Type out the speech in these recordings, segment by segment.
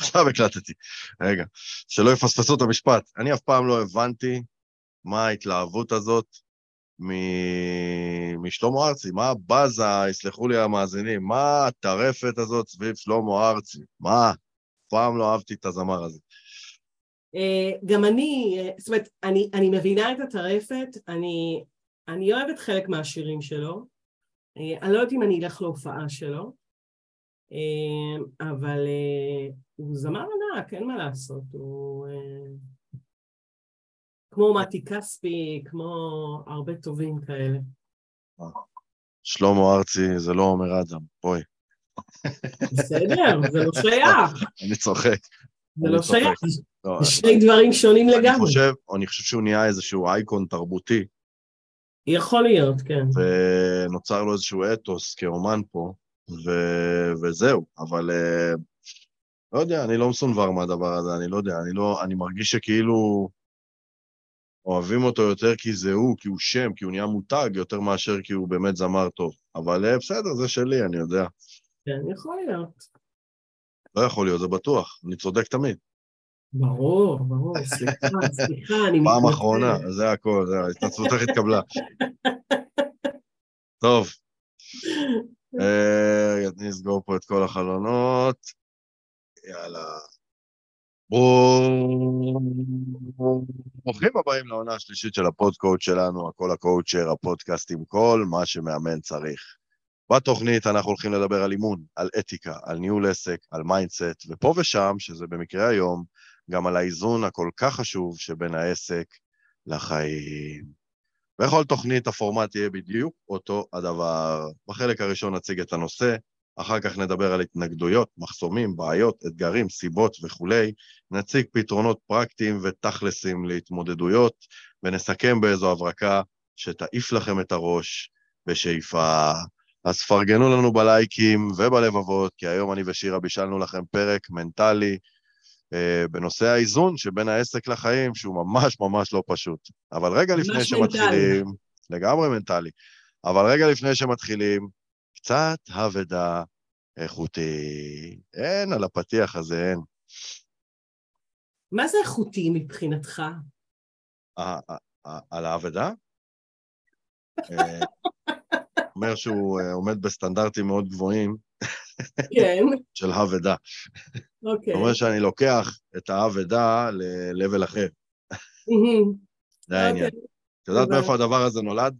עכשיו הקלטתי. רגע, שלא יפספסו את המשפט. אני אף פעם לא הבנתי מה ההתלהבות הזאת מ- משלמה ארצי, מה הבאזה, יסלחו לי המאזינים, מה הטרפת הזאת סביב שלמה ארצי? מה? אף פעם לא אהבתי את הזמר הזה. אה, גם אני, אה, זאת אומרת, אני, אני מבינה את הטרפת, אני, אני אוהבת חלק מהשירים שלו, אה, אני לא יודעת אם אני אלך להופעה שלו, אבל הוא זמר ענק, אין מה לעשות, הוא... כמו מתי כספי, כמו הרבה טובים כאלה. שלמה ארצי זה לא עומר אדם, בואי. בסדר, זה לא שייך. אני צוחק. זה לא שייך, לא, זה שני דברים שונים לגמרי. אני חושב, אני חושב שהוא נהיה איזשהו אייקון תרבותי. יכול להיות, כן. ונוצר לו איזשהו אתוס כאומן פה, ו... וזהו, אבל אה, לא יודע, אני לא מסונבר מהדבר הזה, אני לא יודע, אני לא, אני מרגיש שכאילו אוהבים אותו יותר כי זה הוא, כי הוא שם, כי הוא נהיה מותג, יותר מאשר כי הוא באמת זמר טוב. אבל אה, בסדר, זה שלי, אני יודע. כן, יכול להיות. לא יכול להיות, זה בטוח, אני צודק תמיד. ברור, ברור, סליחה, סליחה, אני מתנצל. פעם אחרונה, זה הכל, ההתנצלותך התקבלה. טוב, אה, אני אסגור פה את כל החלונות. יאללה. ברוכים הבאים לעונה השלישית של הפודקאסט שלנו, הקול הקואוצ'ר, הפודקאסט עם כל מה שמאמן צריך. בתוכנית אנחנו הולכים לדבר על אימון, על אתיקה, על ניהול עסק, על mindset, ופה ושם, שזה במקרה היום, גם על האיזון הכל כך חשוב שבין העסק לחיים. בכל תוכנית הפורמט יהיה בדיוק אותו הדבר. בחלק הראשון נציג את הנושא, אחר כך נדבר על התנגדויות, מחסומים, בעיות, אתגרים, סיבות וכולי, נציג פתרונות פרקטיים ותכלסים להתמודדויות, ונסכם באיזו הברקה שתעיף לכם את הראש בשאיפה. אז פרגנו לנו בלייקים ובלבבות, כי היום אני ושירה בישלנו לכם פרק מנטלי בנושא האיזון שבין העסק לחיים, שהוא ממש ממש לא פשוט. אבל רגע לפני שמתחילים... מנטלי. לגמרי מנטלי. אבל רגע לפני שמתחילים, קצת אבדה איכותי. אין, על הפתיח הזה אין. מה זה איכותי מבחינתך? על האבדה? אה, אומר שהוא אה, עומד בסטנדרטים מאוד גבוהים. כן. של האבדה. אוקיי. אומר שאני לוקח את האבדה ל-level אחר. זה העניין. אוקיי. את יודעת מאיפה הדבר הזה נולד?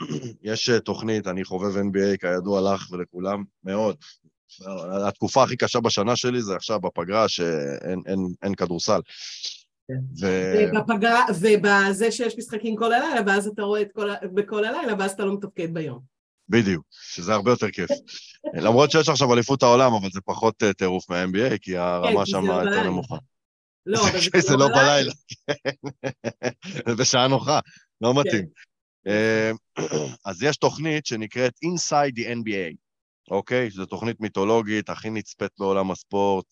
יש אה, תוכנית, אני חובב NBA, כידוע לך ולכולם, מאוד. התקופה הכי קשה בשנה שלי זה עכשיו בפגרה, שאין אין, אין כדורסל. כן. ו... ובפגרה, ובזה שיש משחקים כל הלילה, ואז אתה רואה את כל, בכל הלילה, ואז אתה לא מתפקד ביום. בדיוק, שזה הרבה יותר כיף. למרות שיש עכשיו אליפות העולם, אבל זה פחות אה, טירוף מה-NBA, כי הרמה כן, שם לא יותר נמוכה. לא, אבל זה לא בלילה. זה בשעה נוחה, לא כן. מתאים. אה, אז יש תוכנית שנקראת Inside the NBA, אוקיי? זו תוכנית מיתולוגית, הכי נצפית בעולם הספורט,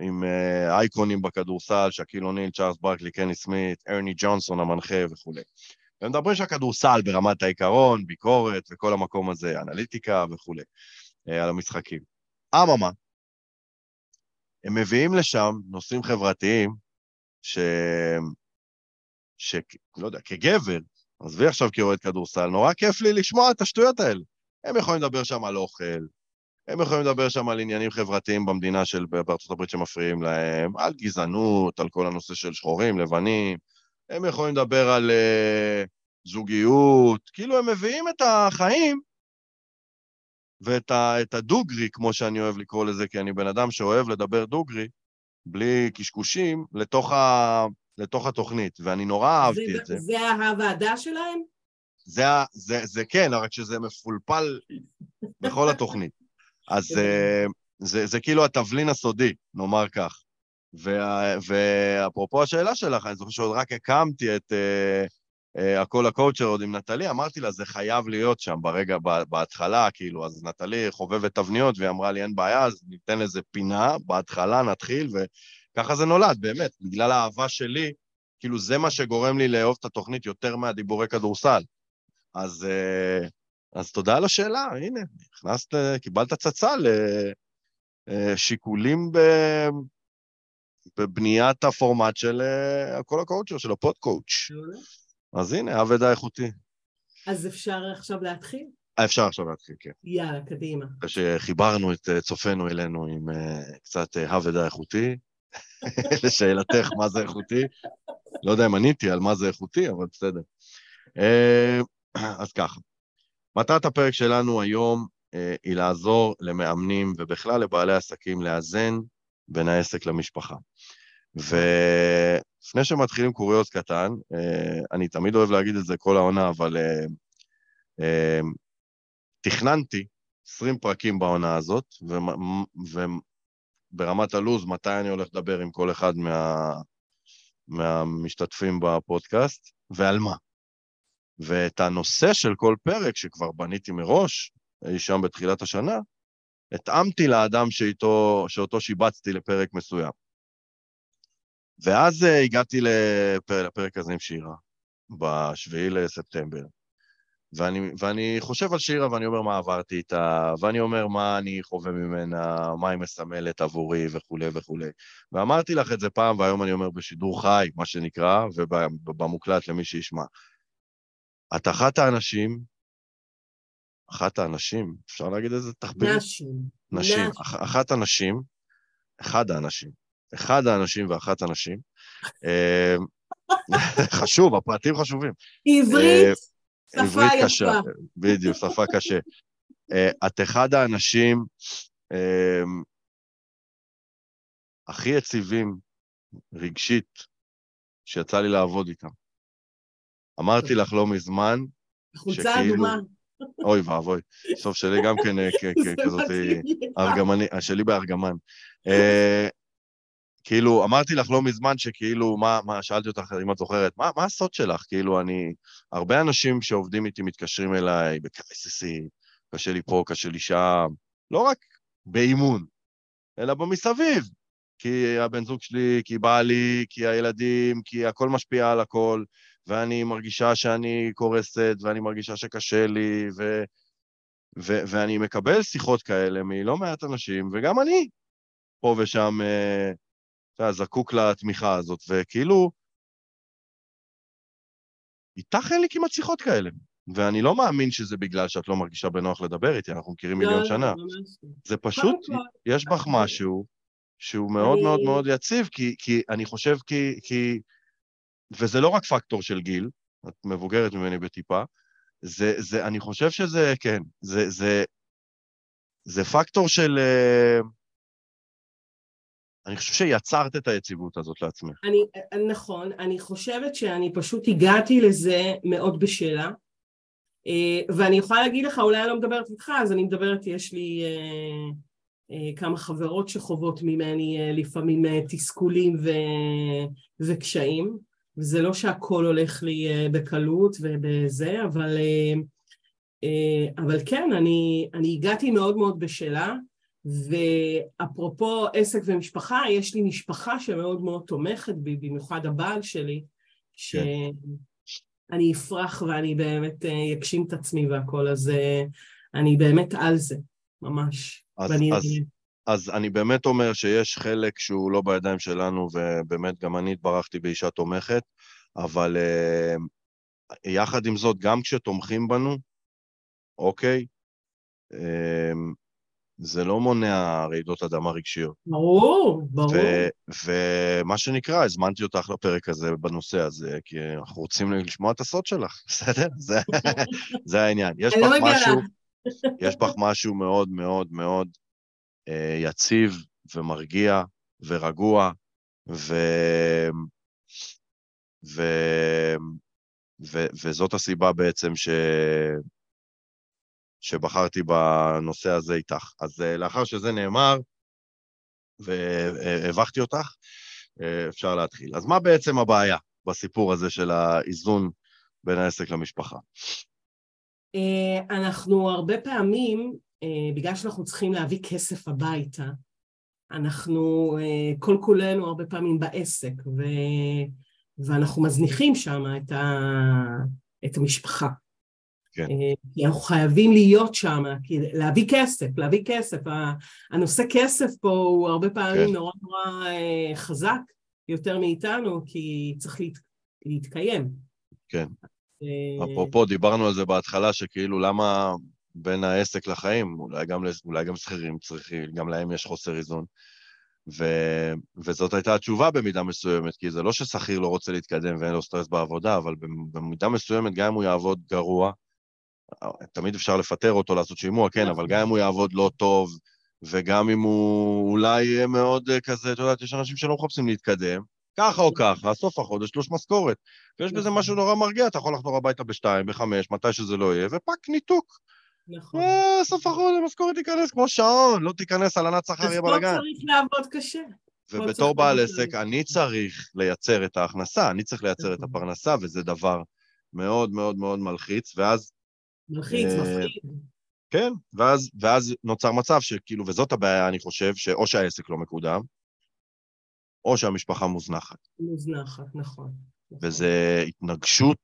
עם אה, אייקונים בכדורסל, שקיל אוניל, צ'ארלס ברקלי, קני סמית, ארני ג'ונסון המנחה וכולי. ומדברים שם כדורסל ברמת העיקרון, ביקורת וכל המקום הזה, אנליטיקה וכולי, אה, על המשחקים. אממה, הם מביאים לשם נושאים חברתיים ש... ש... לא יודע, כגבר, עזבי עכשיו כאוהד כדורסל, נורא כיף לי לשמוע את השטויות האלה. הם יכולים לדבר שם על אוכל, הם יכולים לדבר שם על עניינים חברתיים במדינה של, בארצות הברית שמפריעים להם, על גזענות, על כל הנושא של שחורים, לבנים, הם יכולים לדבר על uh, זוגיות, כאילו הם מביאים את החיים ואת ה, את הדוגרי, כמו שאני אוהב לקרוא לזה, כי אני בן אדם שאוהב לדבר דוגרי, בלי קשקושים, לתוך, ה, לתוך התוכנית, ואני נורא אהבתי זה, את זה. זה הוועדה שלהם? זה, זה, זה כן, רק שזה מפולפל בכל התוכנית. אז זה, אה, זה, זה כאילו התבלין הסודי, נאמר כך. ואפרופו השאלה שלך, אני זוכר שעוד רק הקמתי את uh, uh, הכל הקואוצ'ר עוד עם נטלי, אמרתי לה, זה חייב להיות שם ברגע, בהתחלה, כאילו, אז נטלי חובבת תבניות, והיא אמרה לי, אין בעיה, אז ניתן לזה פינה, בהתחלה נתחיל, וככה זה נולד, באמת, בגלל האהבה שלי, כאילו, זה מה שגורם לי לאהוב את התוכנית יותר מהדיבורי כדורסל. אז, uh, אז תודה על השאלה, הנה, נכנסת, קיבלת צצה אה, שיקולים ב... בבניית הפורמט של אה, הקול הקואוצ'ר, של הפוד קואוצ'. אז הנה, אבד האיכותי. אז אפשר עכשיו להתחיל? אפשר עכשיו להתחיל, כן. יאללה, קדימה. שחיברנו את צופינו אלינו עם קצת אבד האיכותי, לשאלתך מה זה איכותי. לא יודע אם עניתי על מה זה איכותי, אבל בסדר. אז ככה, מטרת הפרק שלנו היום אה, היא לעזור למאמנים ובכלל לבעלי עסקים לאזן בין העסק למשפחה. ולפני שמתחילים קוריוז קטן, אה, אני תמיד אוהב להגיד את זה כל העונה, אבל אה, תכננתי 20 פרקים בעונה הזאת, וברמת הלו"ז, מתי אני הולך לדבר עם כל אחד מה, מהמשתתפים בפודקאסט, ועל מה. ואת הנושא של כל פרק, שכבר בניתי מראש, אי שם בתחילת השנה, התאמתי לאדם שאיתו, שאותו שיבצתי לפרק מסוים. ואז uh, הגעתי לפר, לפרק הזה עם שירה, בשביעי לספטמבר, ואני, ואני חושב על שירה ואני אומר מה עברתי איתה, ואני אומר מה אני חווה ממנה, מה היא מסמלת עבורי וכולי וכולי. ואמרתי לך את זה פעם, והיום אני אומר בשידור חי, מה שנקרא, ובמוקלט למי שישמע. את אחת האנשים, אחת האנשים, אפשר להגיד איזה תחביר? נשים. נשים. אח, אחת הנשים, אחד האנשים, אחד האנשים ואחת הנשים. אה, חשוב, הפרטים חשובים. עברית, אה, שפה יפה. קשה, בדיוק, שפה קשה. אה, את אחד האנשים הכי יציבים רגשית שיצא לי לעבוד איתם. אמרתי לך לא מזמן, חולצה אדומה. אוי ואבוי, סוף שלי גם כן אה, כזאת, ארגמני, שלי בארגמן. אה, כאילו, אמרתי לך לא מזמן שכאילו, מה, מה, שאלתי אותך, אם את זוכרת, מה, מה הסוד שלך? כאילו, אני, הרבה אנשים שעובדים איתי מתקשרים אליי בקרייססי, קשה לי פה, קשה לי שם, לא רק באימון, אלא במסביב. כי הבן זוג שלי, כי בא לי, כי הילדים, כי הכל משפיע על הכל. ואני מרגישה שאני קורסת, ואני מרגישה שקשה לי, ו... ו... ואני מקבל שיחות כאלה מלא מעט אנשים, וגם אני פה ושם, אה, אתה יודע, זקוק לתמיכה הזאת, וכאילו, איתך אין לי כמעט שיחות כאלה. ואני לא מאמין שזה בגלל שאת לא מרגישה בנוח לדבר איתי, אנחנו מכירים מיליון לא, שנה. לא, ממש לא. זה פשוט, יש בך משהו שהוא מאוד מאוד אני- מאוד יציב, כי, כי אני חושב כי, כי... וזה לא רק פקטור של גיל, את מבוגרת ממני בטיפה, זה, זה, אני חושב שזה, כן, זה, זה, זה פקטור של... אה, אני חושב שיצרת את היציבות הזאת לעצמך. אני, נכון, אני חושבת שאני פשוט הגעתי לזה מאוד בשלה, אה, ואני יכולה להגיד לך, אולי אני לא מדברת איתך, אז אני מדברת, יש לי אה, כמה חברות שחוות ממני אה, לפעמים אה, תסכולים ו, וקשיים, וזה לא שהכל הולך לי אה, בקלות ובזה, אבל, אה, אה, אבל כן, אני, אני הגעתי מאוד מאוד בשלה, ואפרופו עסק ומשפחה, יש לי משפחה שמאוד מאוד תומכת בי, במיוחד הבעל שלי, שאני אפרח ואני באמת אה, אגשים את עצמי והכל, אז אה, אני באמת על זה, ממש. אז, ואני, אז, אז אני באמת אומר שיש חלק שהוא לא בידיים שלנו, ובאמת גם אני התברכתי באישה תומכת, אבל uh, יחד עם זאת, גם כשתומכים בנו, אוקיי, uh, זה לא מונע רעידות אדמה רגשיות. ברור, ברור. ומה שנקרא, הזמנתי אותך לפרק הזה בנושא הזה, כי אנחנו רוצים לשמוע את הסוד שלך, בסדר? זה, זה העניין. יש אני בך לא מגלה. משהו, יש בך משהו מאוד מאוד מאוד אה, יציב ומרגיע ורגוע, ו... ו... ו... וזאת הסיבה בעצם ש... שבחרתי בנושא הזה איתך. אז אה, לאחר שזה נאמר, והבכתי אותך, אה, אפשר להתחיל. אז מה בעצם הבעיה בסיפור הזה של האיזון בין העסק למשפחה? אה, אנחנו הרבה פעמים, אה, בגלל שאנחנו צריכים להביא כסף הביתה, אנחנו אה, כל כולנו הרבה פעמים בעסק, ו... ואנחנו מזניחים שם את, ה... את המשפחה. כן. כי אנחנו חייבים להיות שם, כי להביא כסף, להביא כסף. הנושא כסף פה הוא הרבה פעמים כן. נורא נורא חזק יותר מאיתנו, כי צריך להת... להתקיים. כן. אפרופו, דיברנו על זה בהתחלה, שכאילו למה בין העסק לחיים, אולי גם, שכירים צריכים, גם להם יש חוסר איזון. ו... וזאת הייתה התשובה במידה מסוימת, כי זה לא ששכיר לא רוצה להתקדם ואין לו סטרס בעבודה, אבל במידה מסוימת, גם אם הוא יעבוד גרוע, תמיד אפשר לפטר אותו, לעשות שימוע, כן, אבל גם אם הוא יעבוד לא טוב, וגם אם הוא אולי יהיה מאוד כזה, אתה יודע, יש אנשים שלא מחפשים להתקדם, ככה או ככה, סוף החודש תלוש משכורת. ויש בזה נכון. משהו נורא מרגיע, אתה יכול לחזור הביתה בשתיים, בחמש, מתי שזה לא יהיה, ופאק, ניתוק. נכון. אה, סוף החודש, המשכורת תיכנס כמו שעון, לא תיכנס על ענת שכר, יהיה בלאגן. אז פה צריך לעבוד קשה. ובתור בעל עסק, אני צריך לייצר את ההכנסה, אני צריך לייצר את נכון. הפרנסה, וזה דבר מאוד מאוד מאוד מלחיץ, ואז... מלחיץ, אה, מפחיד. כן, ואז, ואז נוצר מצב שכאילו, וזאת הבעיה, אני חושב, שאו שהעסק לא מקודם, או שהמשפחה מוזנחת. מוזנחת, נכון. וזה התנגשות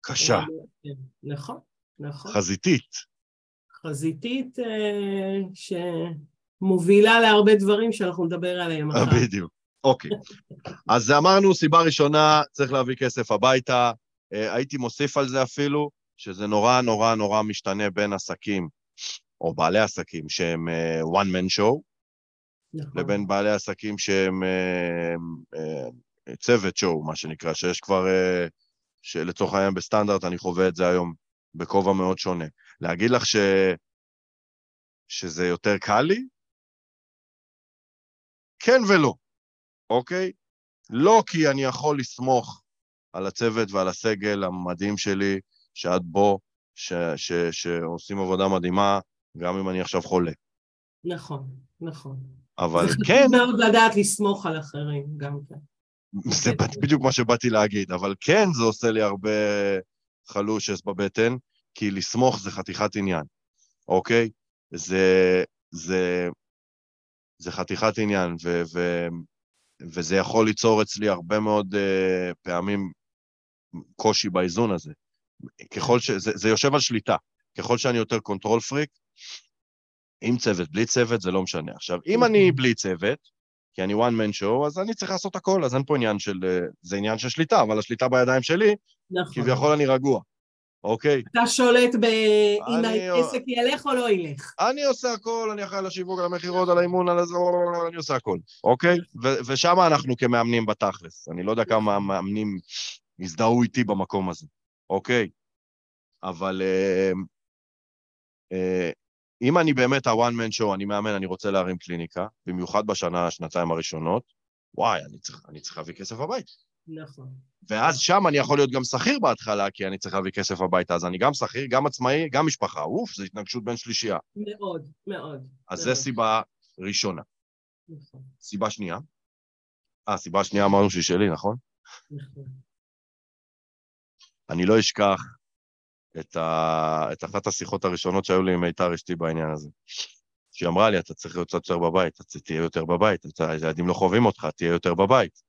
קשה. כן, נכון, נכון. חזיתית. חזיתית אה, שמובילה להרבה דברים שאנחנו נדבר עליהם אחר. בדיוק. אוקיי. אז אמרנו, סיבה ראשונה, צריך להביא כסף הביתה. אה, הייתי מוסיף על זה אפילו, שזה נורא נורא נורא משתנה בין עסקים, או בעלי עסקים, שהם אה, one man show, נכון. לבין בעלי עסקים שהם אה, אה, צוות שואו, מה שנקרא, שיש כבר, אה, שלצורך העניין בסטנדרט, אני חווה את זה היום בכובע מאוד שונה. להגיד לך ש... שזה יותר קל לי? כן ולא, אוקיי? לא כי אני יכול לסמוך על הצוות ועל הסגל המדהים שלי, שאת בו, ש, ש, שעושים עבודה מדהימה, גם אם אני עכשיו חולה. נכון, נכון. אבל כן... זה חשוב מאוד לדעת לסמוך על אחרים, גם כן. זה בדיוק מה שבאתי להגיד, אבל כן זה עושה לי הרבה חלושס בבטן, כי לסמוך זה חתיכת עניין, אוקיי? זה, זה, זה חתיכת עניין, ו, ו, וזה יכול ליצור אצלי הרבה מאוד אה, פעמים קושי באיזון הזה. ככל ש... זה, זה יושב על שליטה. ככל שאני יותר control freak, עם צוות, בלי צוות, זה לא משנה. עכשיו, אם אני אוקיי. בלי צוות, כי אני one man show, אז אני צריך לעשות הכל, אז אין פה עניין של... אה, זה עניין של שליטה, אבל השליטה בידיים שלי, נכון. כביכול אני רגוע, אוקיי? אתה שולט ב... אם העסק ילך או לא ילך. אני עושה הכל, אני אחראי על השיווק, על המכירות, על האימון, על זה, אני עושה הכל, אוקיי? ושם אנחנו כמאמנים בתכלס. אני לא יודע כמה מאמנים הזדהו איתי במקום הזה, אוקיי? אבל... אם אני באמת ה-one man show, אני מאמן, אני רוצה להרים קליניקה, במיוחד בשנה, שנתיים הראשונות, וואי, אני צריך, אני צריך להביא כסף הביתה. נכון. ואז שם אני יכול להיות גם שכיר בהתחלה, כי אני צריך להביא כסף הביתה, אז אני גם שכיר, גם עצמאי, גם משפחה. אוף, זו התנגשות בין שלישייה. מאוד, מאוד. אז זו סיבה ראשונה. נכון. סיבה שנייה? אה, סיבה שנייה אמרנו שהיא שלי, נכון? נכון. אני לא אשכח את, ה... את אחת השיחות הראשונות שהיו לי עם מיתר אשתי בעניין הזה. שהיא אמרה לי, אתה צריך להיות יותר בבית, אתה תהיה יותר בבית, אתה, הילדים לא חווים אותך, תהיה יותר בבית.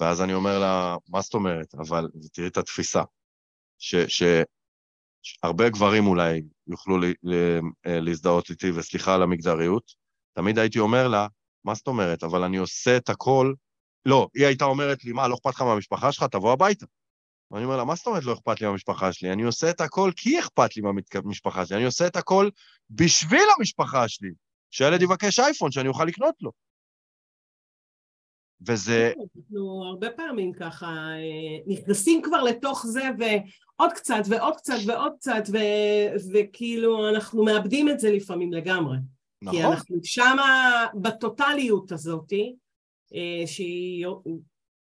ואז אני אומר לה, מה זאת אומרת? אבל תראי את התפיסה, שהרבה גברים אולי יוכלו ל, ל, אה, להזדהות איתי, וסליחה על המגדריות, תמיד הייתי אומר לה, מה זאת אומרת? אבל אני עושה את הכל... לא, היא הייתה אומרת לי, מה, לא אכפת לך מהמשפחה שלך? תבוא הביתה. ואני אומר לה, מה זאת אומרת לא אכפת לי מהמשפחה שלי? אני עושה את הכל כי אכפת לי מהמשפחה שלי, אני עושה את הכל בשביל המשפחה שלי, שהילד יבקש אייפון, שאני אוכל לקנות לו. וזה... אנחנו הרבה פעמים ככה אה, נכנסים כבר לתוך זה ועוד קצת ועוד קצת ועוד קצת ו... וכאילו אנחנו מאבדים את זה לפעמים לגמרי. נכון. כי אנחנו שמה בטוטליות הזאתי אה, שהיא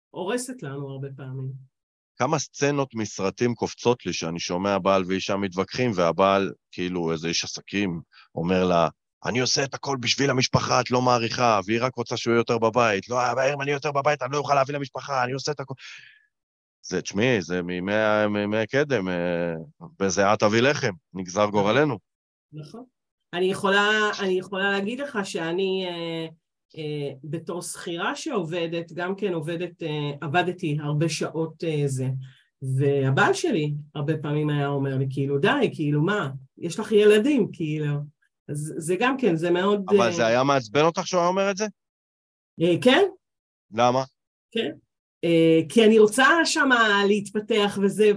הורסת לנו הרבה פעמים. כמה סצנות מסרטים קופצות לי שאני שומע בעל ואישה מתווכחים, והבעל, כאילו איזה איש עסקים, אומר לה, אני עושה את הכל בשביל המשפחה, את לא מעריכה, והיא רק רוצה שהוא יהיה יותר בבית. לא, אם אני יותר בבית, אני לא אוכל להביא למשפחה, אני עושה את הכל. זה, תשמעי, זה מימי קדם, אה, בזיעת אבי לחם, נגזר גורלנו. נכון. אני יכולה, אני יכולה להגיד לך שאני... אה, בתור שכירה שעובדת, גם כן עובדת, אה, עבדתי הרבה שעות אה, זה, והבעל שלי הרבה פעמים היה אומר לי, כאילו, די, כאילו, מה, יש לך ילדים, כאילו. אז זה גם כן, זה מאוד... אבל זה היה מעצבן אותך שהוא היה אומר את זה? כן. למה? כן. אה, כי אני רוצה שמה להתפתח וזה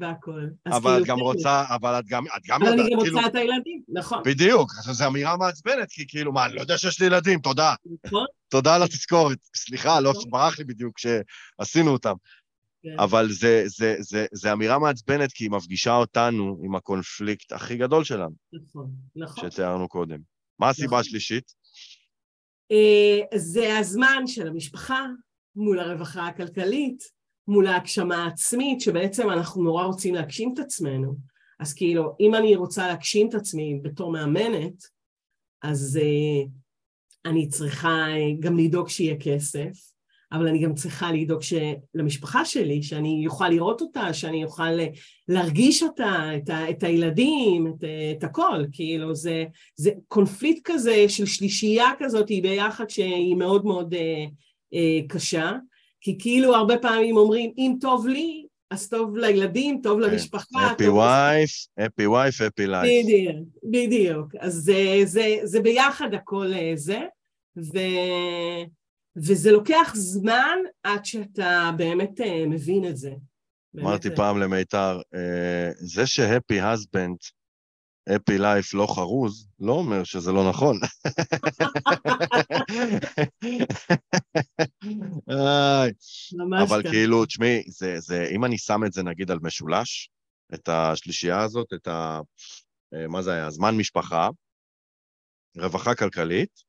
והכול. אבל כאילו, את גם כן. רוצה, אבל את גם, יודעת. אבל אני גם רוצה כאילו- את הילדים, נכון. בדיוק, זו אמירה מעצבנת, כי כאילו, מה, אני לא יודע שיש לי ילדים, תודה. נכון. תודה על התזכורת. סליחה, לא נכון. ברח לי בדיוק כשעשינו אותם. כן. אבל זה, זה, זה, זה אמירה מעצבנת, כי היא מפגישה אותנו עם הקונפליקט הכי גדול שלנו. נכון, נכון. שתיארנו קודם. מה הסיבה נכון. השלישית? אה, זה הזמן של המשפחה, מול הרווחה הכלכלית, מול ההגשמה העצמית, שבעצם אנחנו נורא רוצים להגשים את עצמנו. אז כאילו, אם אני רוצה להגשים את עצמי בתור מאמנת, אז uh, אני צריכה uh, גם לדאוג שיהיה כסף, אבל אני גם צריכה לדאוג. למשפחה שלי, שאני אוכל לראות אותה, שאני אוכל אה, להרגיש אותה, את, ה... את הילדים, את, את הכל, כאילו זה, זה קונפליט כזה של שלישייה כזאת ביחד שהיא מאוד מאוד uh, אה, קשה, כי כאילו הרבה פעמים אומרים, אם טוב לי, אז טוב לילדים, טוב כן. למשפחה. אפי וייף, אפי וייף, אפי לייף. בדיוק, בדיוק. אז זה, זה, זה ביחד הכל אה, זה, ו, וזה לוקח זמן עד שאתה באמת אה, מבין את זה. אמרתי פעם למיתר, זה שהפי הסבנד אפי לייף לא חרוז, לא אומר שזה לא נכון. אבל כאילו, תשמעי, זה, זה, אם אני שם את זה נגיד על משולש, את השלישייה הזאת, את ה... אה, מה זה היה? זמן משפחה, רווחה כלכלית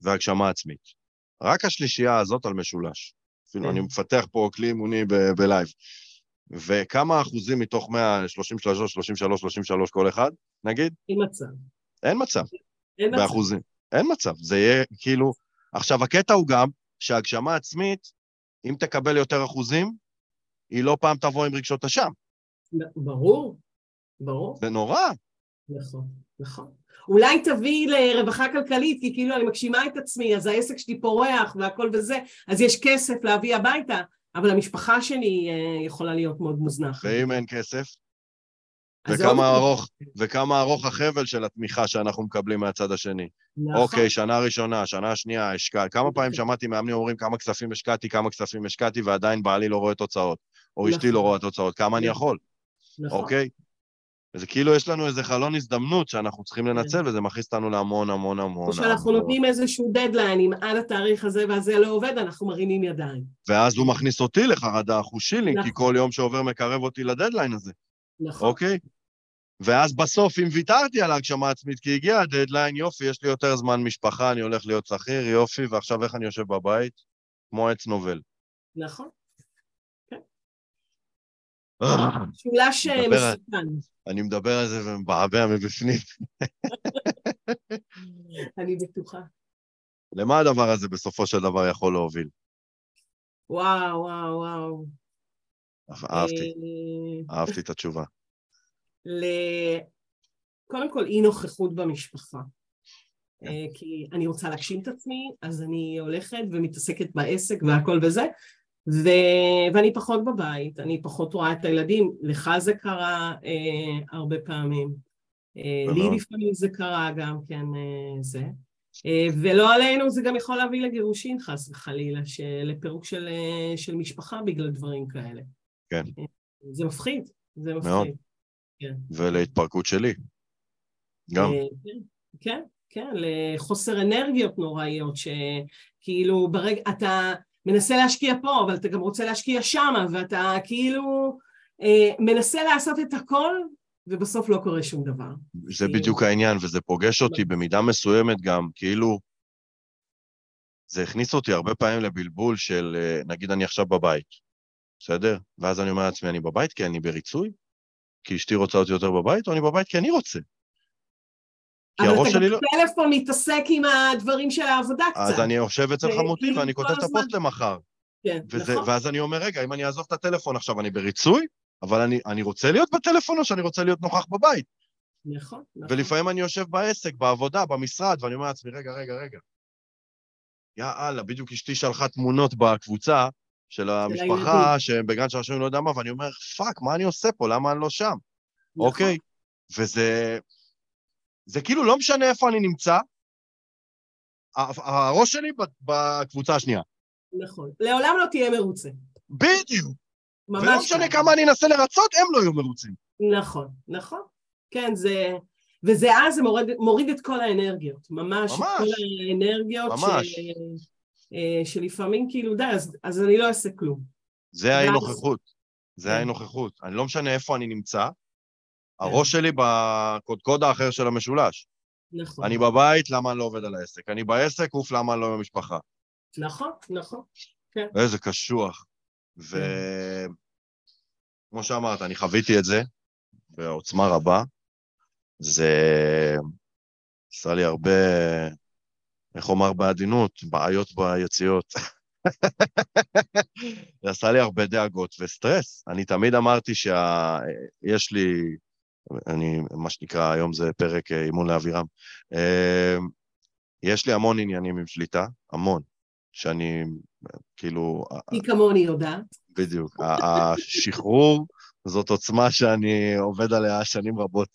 והגשמה עצמית. רק השלישייה הזאת על משולש. אפילו כן. אני מפתח פה כלי אימוני בלייב. וכמה אחוזים מתוך 100, 33, 33, 33 כל אחד, נגיד? אין מצב. אין מצב. אין מצב. באחוזים. אין מצב. זה יהיה כאילו... עכשיו, הקטע הוא גם שהגשמה עצמית, אם תקבל יותר אחוזים, היא לא פעם תבוא עם רגשות אשם. ברור, ברור. זה נורא. נכון, נכון. אולי תביא לרווחה כלכלית, כי כאילו אני מגשימה את עצמי, אז העסק שלי פורח והכל וזה, אז יש כסף להביא הביתה, אבל המשפחה שלי אה, יכולה להיות מאוד מוזנחת. ואם אין כסף? וכמה ארוך, וכמה ארוך החבל של התמיכה שאנחנו מקבלים מהצד השני. נכון. אוקיי, שנה ראשונה, שנה שנייה, השקע... כמה פעמים שמעתי מאמנים אומרים כמה כספים השקעתי, כמה כספים השקעתי, ועדיין בעלי לא רואה תוצאות, או נכון. אשתי לא רואה תוצאות, כמה אני נכון. יכול, נכון. אוקיי? וזה כאילו יש לנו איזה חלון הזדמנות שאנחנו צריכים כן. לנצל, וזה מכניס אותנו להמון המון המון... או שאנחנו נותנים איזשהו דדליין, אם עד התאריך הזה והזה לא עובד, אנחנו מרימים ידיים. ואז הוא מכניס אותי לחרדה אחושילינג, נכון. כי כל יום שעובר מקרב אותי לדדליין הזה. נכון. אוקיי? ואז בסוף, אם ויתרתי על ההגשמה עצמית, כי הגיע הדדליין, יופי, יש לי יותר זמן משפחה, אני הולך להיות שכיר, יופי, ועכשיו איך אני יושב בבית? כמו עץ נבול. נכון. משולש אה, מסוכן. אני מדבר על זה ומבעבע מבפנים. אני בטוחה. למה הדבר הזה בסופו של דבר יכול להוביל? וואו, וואו, וואו. אהבתי, אה, אהבתי את התשובה. ל... קודם כל, אי נוכחות במשפחה. כן. אה, כי אני רוצה להגשים את עצמי, אז אני הולכת ומתעסקת בעסק והכל וזה, ו... ואני פחות בבית, אני פחות רואה את הילדים, לך זה קרה אה, הרבה פעמים, אה, לי לפעמים זה קרה גם כן אה, זה, אה, ולא עלינו זה גם יכול להביא לגירושין חס וחלילה, לפירוק של, אה, של משפחה בגלל דברים כאלה. כן. אה, זה מפחיד, זה מפחיד. מאוד. כן. ולהתפרקות שלי, גם. אה, כן, כן, כן, לחוסר אנרגיות נוראיות, שכאילו ברגע, אתה... מנסה להשקיע פה, אבל אתה גם רוצה להשקיע שמה, ואתה כאילו אה, מנסה לעשות את הכל, ובסוף לא קורה שום דבר. זה בדיוק העניין, וזה פוגש אותי במידה מסוימת גם, כאילו, זה הכניס אותי הרבה פעמים לבלבול של, אה, נגיד אני עכשיו בבית, בסדר? ואז אני אומר לעצמי, אני בבית כי אני בריצוי? כי אשתי רוצה אותי יותר בבית, או אני בבית כי אני רוצה? כי הראש שלי לא... אבל אתה בטלפון מתעסק עם הדברים של העבודה קצת. אז אני יושב אצל חמותי ואני כותב את הפוסט למחר. כן, וזה, נכון. ואז אני אומר, רגע, אם אני אעזוב את הטלפון עכשיו, אני בריצוי, אבל אני, אני רוצה להיות בטלפון או שאני רוצה להיות נוכח בבית? נכון, נכון. ולפעמים אני יושב בעסק, בעבודה, במשרד, ואני אומר לעצמי, רגע, רגע, רגע. יא אללה, בדיוק אשתי שלחה תמונות בקבוצה של המשפחה. שהם בגן של השנים לא יודע מה, ואני אומר, fuck, מה אני עושה פה? למה אני לא שם? נכון. אוקיי? וזה... זה כאילו לא משנה איפה אני נמצא, הראש שלי בקבוצה השנייה. נכון. לעולם לא תהיה מרוצה. בדיוק. ממש ולא משנה ככה. כמה אני אנסה לרצות, הם לא יהיו מרוצים. נכון, נכון. כן, זה... וזה אז זה מוריד, מוריד את כל האנרגיות, ממש, ממש. את כל האנרגיות ממש. ש, אה, שלפעמים כאילו, די, אז, אז אני לא אעשה כלום. זה ואז- האי-נוכחות. זה כן. האי-נוכחות. אני לא משנה איפה אני נמצא, הראש שלי בקודקוד האחר של המשולש. נכון, אני בבית, למה אני לא עובד על העסק? אני בעסק, אוף, למה אני לא עם המשפחה? נכון, נכון. איזה קשוח. וכמו שאמרת, אני חוויתי את זה בעוצמה רבה. זה עשה לי הרבה, איך אומר בעדינות, בעיות ביציאות. זה עשה לי הרבה דאגות וסטרס. אני תמיד אמרתי שיש לי, אני, מה שנקרא, היום זה פרק אה, אימון לאווירם, אה, יש לי המון עניינים עם שליטה, המון, שאני כאילו, היא כמוני יודעת. בדיוק. השחרור זאת עוצמה שאני עובד עליה שנים רבות.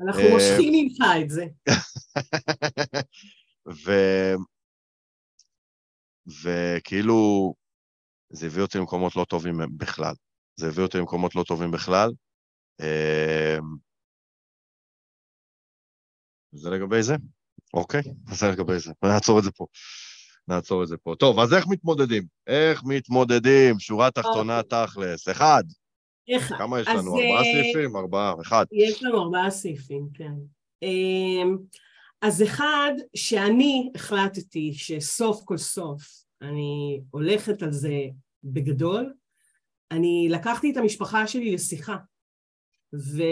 אנחנו אה, מושכים ממך את זה. ו... וכאילו, זה הביא אותי למקומות לא טובים בכלל. זה הביא אותי למקומות לא טובים בכלל. אה, זה לגבי זה? אוקיי, זה לגבי זה. נעצור את זה פה. נעצור את זה פה. טוב, אז איך מתמודדים? איך מתמודדים? שורה תחתונה תכלס. אחד. אחד. כמה יש לנו? ארבעה אה, סעיפים? ארבעה. אחד. יש לנו ארבעה סעיפים, כן. אמ, אז אחד, שאני החלטתי שסוף כל סוף אני הולכת על זה בגדול, אני לקחתי את המשפחה שלי לשיחה. ו...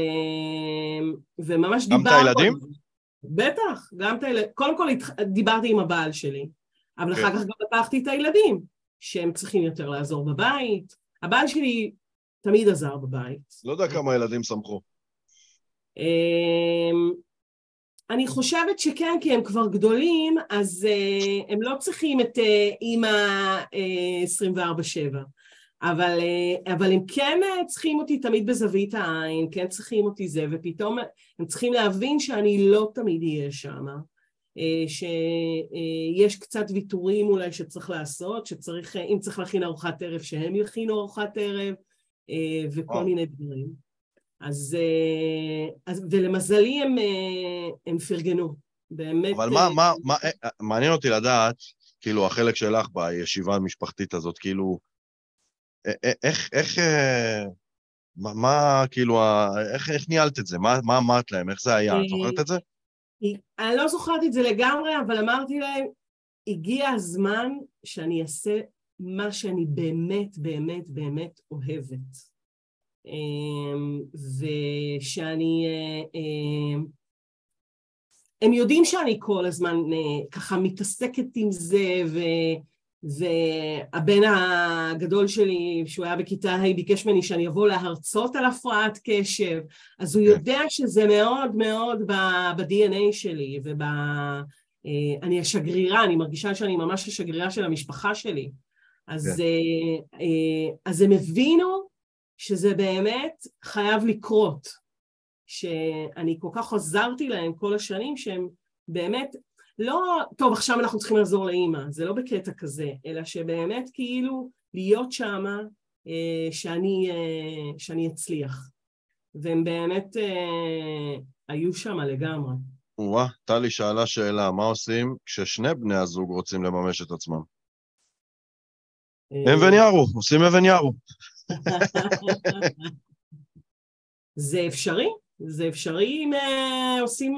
וממש גם את דיברנו... הילדים? בטח, גם את הילדים. קודם כל דיברתי עם הבעל שלי, אבל כן. אחר כך גם לקחתי את הילדים, שהם צריכים יותר לעזור בבית. הבעל שלי תמיד עזר בבית. לא יודע כמה ילדים שמחו. אמ, אני חושבת שכן, כי הם כבר גדולים, אז uh, הם לא צריכים את uh, אימא uh, 24-7. אבל, uh, אבל הם כן uh, צריכים אותי תמיד בזווית העין, כן צריכים אותי זה, ופתאום הם צריכים להבין שאני לא תמיד אהיה שם. Uh, שיש קצת ויתורים אולי שצריך לעשות, שצריך, אם צריך להכין ארוחת ערב, שהם יכינו ארוחת ערב, וכל וואו. מיני דברים. אז, אה, אז ולמזלי הם, אה, הם פרגנו, באמת. אבל אה, מה, מה, מה, אה, מעניין אותי לדעת, כאילו, החלק שלך בישיבה המשפחתית הזאת, כאילו, אה, אה, איך, איך, אה, מה, מה, כאילו, איך, איך ניהלת את זה? מה, מה אמרת להם? איך זה היה? את זוכרת את זה? אני לא זוכרת את זה לגמרי, אבל אמרתי להם, הגיע הזמן שאני אעשה מה שאני באמת, באמת, באמת אוהבת. אמ, ושאני... אה, אה, הם יודעים שאני כל הזמן אה, ככה מתעסקת עם זה, ו... והבן הגדול שלי, שהוא היה בכיתה ה', ביקש ממני שאני אבוא להרצות על הפרעת קשב, אז הוא כן. יודע שזה מאוד מאוד ב- ב-DNA שלי, וב... אה, אני השגרירה, אני מרגישה שאני ממש השגרירה של המשפחה שלי. אז, כן. אה, אה, אז הם הבינו שזה באמת חייב לקרות, שאני כל כך עזרתי להם כל השנים שהם באמת לא, טוב עכשיו אנחנו צריכים לעזור לאימא, זה לא בקטע כזה, אלא שבאמת כאילו להיות שמה אה, שאני, אה, שאני אצליח. והם באמת אה, היו שמה לגמרי. וואה, טלי שאלה שאלה, מה עושים כששני בני הזוג רוצים לממש את עצמם? אה, אבן ירו, עושים אבן ירו. זה אפשרי, זה אפשרי אם עושים...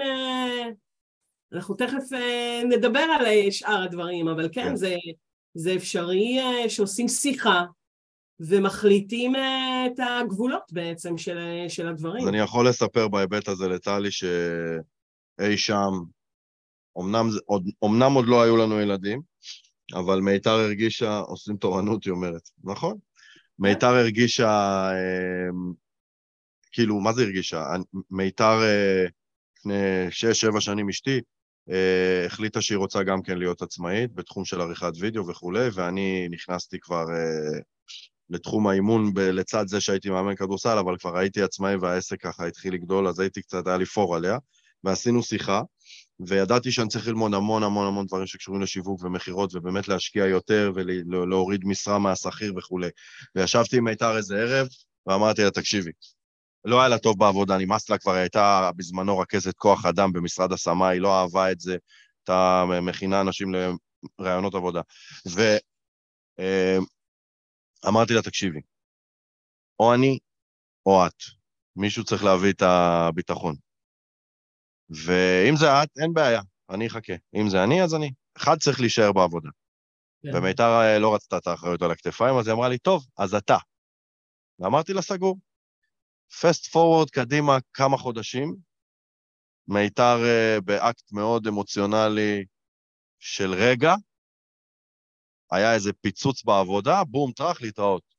אנחנו תכף אה, נדבר על אה, שאר הדברים, אבל כן, כן. זה, זה אפשרי אה, שעושים שיחה ומחליטים את הגבולות בעצם של, של הדברים. אז אני יכול לספר בהיבט הזה לטלי שאי שם, אמנם, עוד, אמנם עוד לא היו לנו ילדים, אבל מיתר הרגישה, עושים תורנות, היא אומרת, נכון? מיתר הרגישה, אה, כאילו, מה זה הרגישה? מיתר אה, לפני שש, שבע שנים אשתי, החליטה שהיא רוצה גם כן להיות עצמאית בתחום של עריכת וידאו וכולי, ואני נכנסתי כבר אה, לתחום האימון ב- לצד זה שהייתי מאמן כדורסל, אבל כבר הייתי עצמאי והעסק ככה התחיל לגדול, אז הייתי קצת, היה לי פור עליה, ועשינו שיחה, וידעתי שאני צריך ללמוד המון המון המון דברים שקשורים לשיווק ומכירות, ובאמת להשקיע יותר ולהוריד משרה מהשכיר וכולי. וישבתי עם מיתר איזה ערב, ואמרתי לה, תקשיבי, לא היה לה טוב בעבודה, נמאס לה כבר, הייתה בזמנו רכזת כוח אדם במשרד השמה, היא לא אהבה את זה, הייתה מכינה אנשים לרעיונות עבודה. ואמרתי לה, תקשיבי, או אני או את, מישהו צריך להביא את הביטחון. ואם זה את, אין בעיה, אני אחכה. אם זה אני, אז אני. אחד צריך להישאר בעבודה. כן. ומיתר אה, לא רצתה את האחריות על הכתפיים, אז היא אמרה לי, טוב, אז אתה. ואמרתי לה, סגור. פסט פורוורד קדימה כמה חודשים, מיתר uh, באקט מאוד אמוציונלי של רגע, היה איזה פיצוץ בעבודה, בום, טראח, להתראות.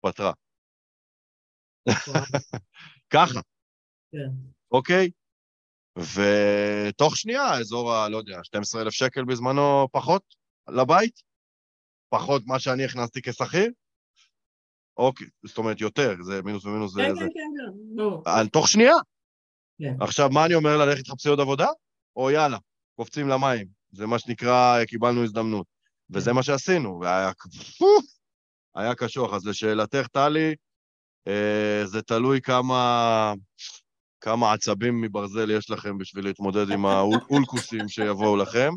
פתרה. ככה. כן. אוקיי? ותוך שנייה, אזור ה... לא יודע, 12,000 שקל בזמנו פחות לבית, פחות מה שאני הכנסתי כשכיר, אוקיי, זאת אומרת יותר, זה מינוס ומינוס. כן, זה, כן. כן, כן. על תוך שנייה. כן. עכשיו, מה אני אומר, ללכת לחפשי עוד עבודה? או יאללה, קופצים למים. זה מה שנקרא, קיבלנו הזדמנות. כן. וזה מה שעשינו, והיה... היה קשוח. אז לשאלתך, טלי, אה, זה תלוי כמה, כמה עצבים מברזל יש לכם בשביל להתמודד עם האולקוסים שיבואו לכם.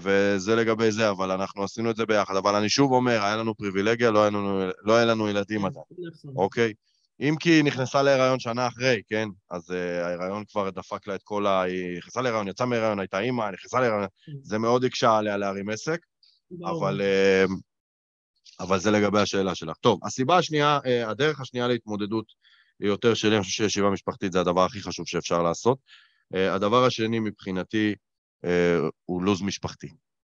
וזה לגבי זה, אבל אנחנו עשינו את זה ביחד. אבל אני שוב אומר, היה לנו פריבילגיה, לא היה לנו, לא היה לנו ילדים עדיין. אוקיי? אם כי היא נכנסה להיריון שנה אחרי, כן? אז uh, ההיריון כבר דפק לה את כל ה... היא נכנסה להיריון, יצאה מהיריון, הייתה אימא, נכנסה להיריון. זה מאוד הקשה עליה להרים עסק, אבל, uh, אבל זה לגבי השאלה שלך. טוב, הסיבה השנייה, uh, הדרך השנייה להתמודדות היא יותר שלי, אני חושב שישיבה משפחתית זה הדבר הכי חשוב שאפשר לעשות. Uh, הדבר השני מבחינתי, הוא לו"ז משפחתי,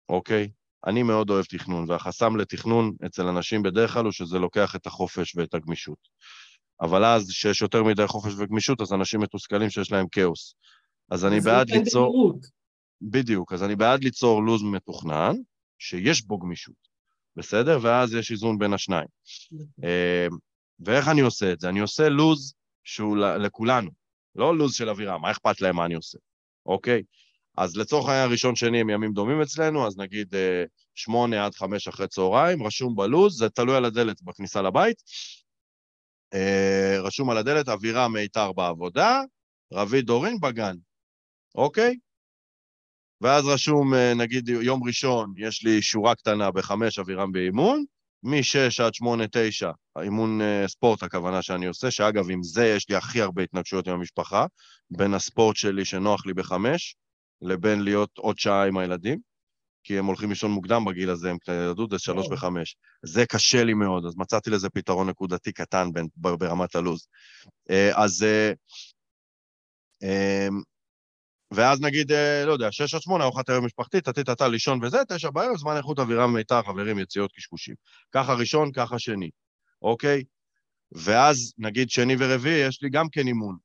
אוקיי? אני מאוד אוהב תכנון, והחסם לתכנון אצל אנשים בדרך כלל הוא שזה לוקח את החופש ואת הגמישות. אבל אז, כשיש יותר מדי חופש וגמישות, אז אנשים מתוסכלים שיש להם כאוס. אז אני בעד ליצור... בדיוק, אז אני בעד ליצור לו"ז מתוכנן, שיש בו גמישות, בסדר? ואז יש איזון בין השניים. אה, ואיך אני עושה את זה? אני עושה לו"ז שהוא לכולנו, לא לו"ז של אווירה, מה אכפת להם מה אני עושה, אוקיי? אז לצורך העניין ראשון שני הם ימים דומים אצלנו, אז נגיד אה, שמונה עד חמש אחרי צהריים, רשום בלוז, זה תלוי על הדלת בכניסה לבית. אה, רשום על הדלת, אווירה מיתר בעבודה, רביד דורין בגן, אוקיי? ואז רשום, אה, נגיד יום ראשון, יש לי שורה קטנה בחמש אווירם באימון, מ-6 עד 8-9, אימון ספורט הכוונה שאני עושה, שאגב, עם זה יש לי הכי הרבה התנגשויות עם המשפחה, בין הספורט שלי שנוח לי בחמש, לבין להיות עוד שעה עם הילדים, כי הם הולכים לישון מוקדם בגיל הזה, הם ילדות, זה שלוש וחמש. זה קשה לי מאוד, אז מצאתי לזה פתרון נקודתי קטן בין, ברמת הלו"ז. אה, אז... אה, אמ, ואז נגיד, אה, לא יודע, שש עד שמונה, ארוחת היום משפחתית, טטי-טטה, לישון וזה, תשע בערב, זמן איכות אווירה מיתר, חברים, יציאות קשקושים. ככה ראשון, ככה שני, אוקיי? ואז, נגיד שני ורביעי, יש לי גם כן אימון.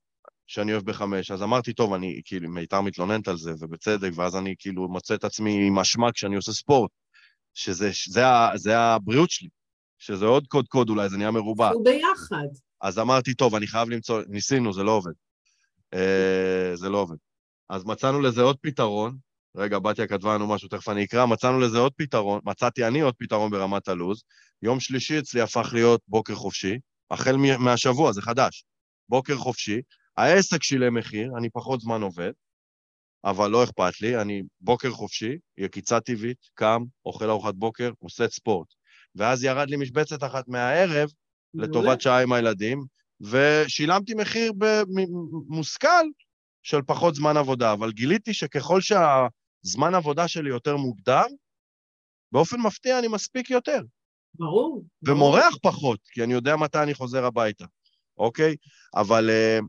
שאני אוהב בחמש, אז אמרתי, טוב, אני, כאילו, מיתר מתלוננת על זה, ובצדק, ואז אני כאילו מוצא את עצמי עם אשמה כשאני עושה ספורט, שזה זה, זה הבריאות שלי, שזה עוד קוד קוד אולי, זה נהיה מרובע. אנחנו ביחד. אז אמרתי, טוב, אני חייב למצוא, ניסינו, זה לא עובד. אה, זה לא עובד. אז מצאנו לזה עוד פתרון, רגע, בתיה כתבה לנו משהו, תכף אני אקרא, מצאנו לזה עוד פתרון, מצאתי אני עוד פתרון ברמת הלו"ז. יום שלישי אצלי הפך להיות בוקר חופשי, החל מהשבוע, זה חדש. בוקר חופשי, העסק שילם מחיר, אני פחות זמן עובד, אבל לא אכפת לי, אני בוקר חופשי, יקיצה טבעית, קם, אוכל ארוחת בוקר, עושה ספורט. ואז ירד לי משבצת אחת מהערב לטובת שעה עם הילדים, ושילמתי מחיר מושכל של פחות זמן עבודה, אבל גיליתי שככל שהזמן עבודה שלי יותר מוגדר, באופן מפתיע אני מספיק יותר. ברור. ומורח ברור. פחות, כי אני יודע מתי אני חוזר הביתה, אוקיי? אבל uh,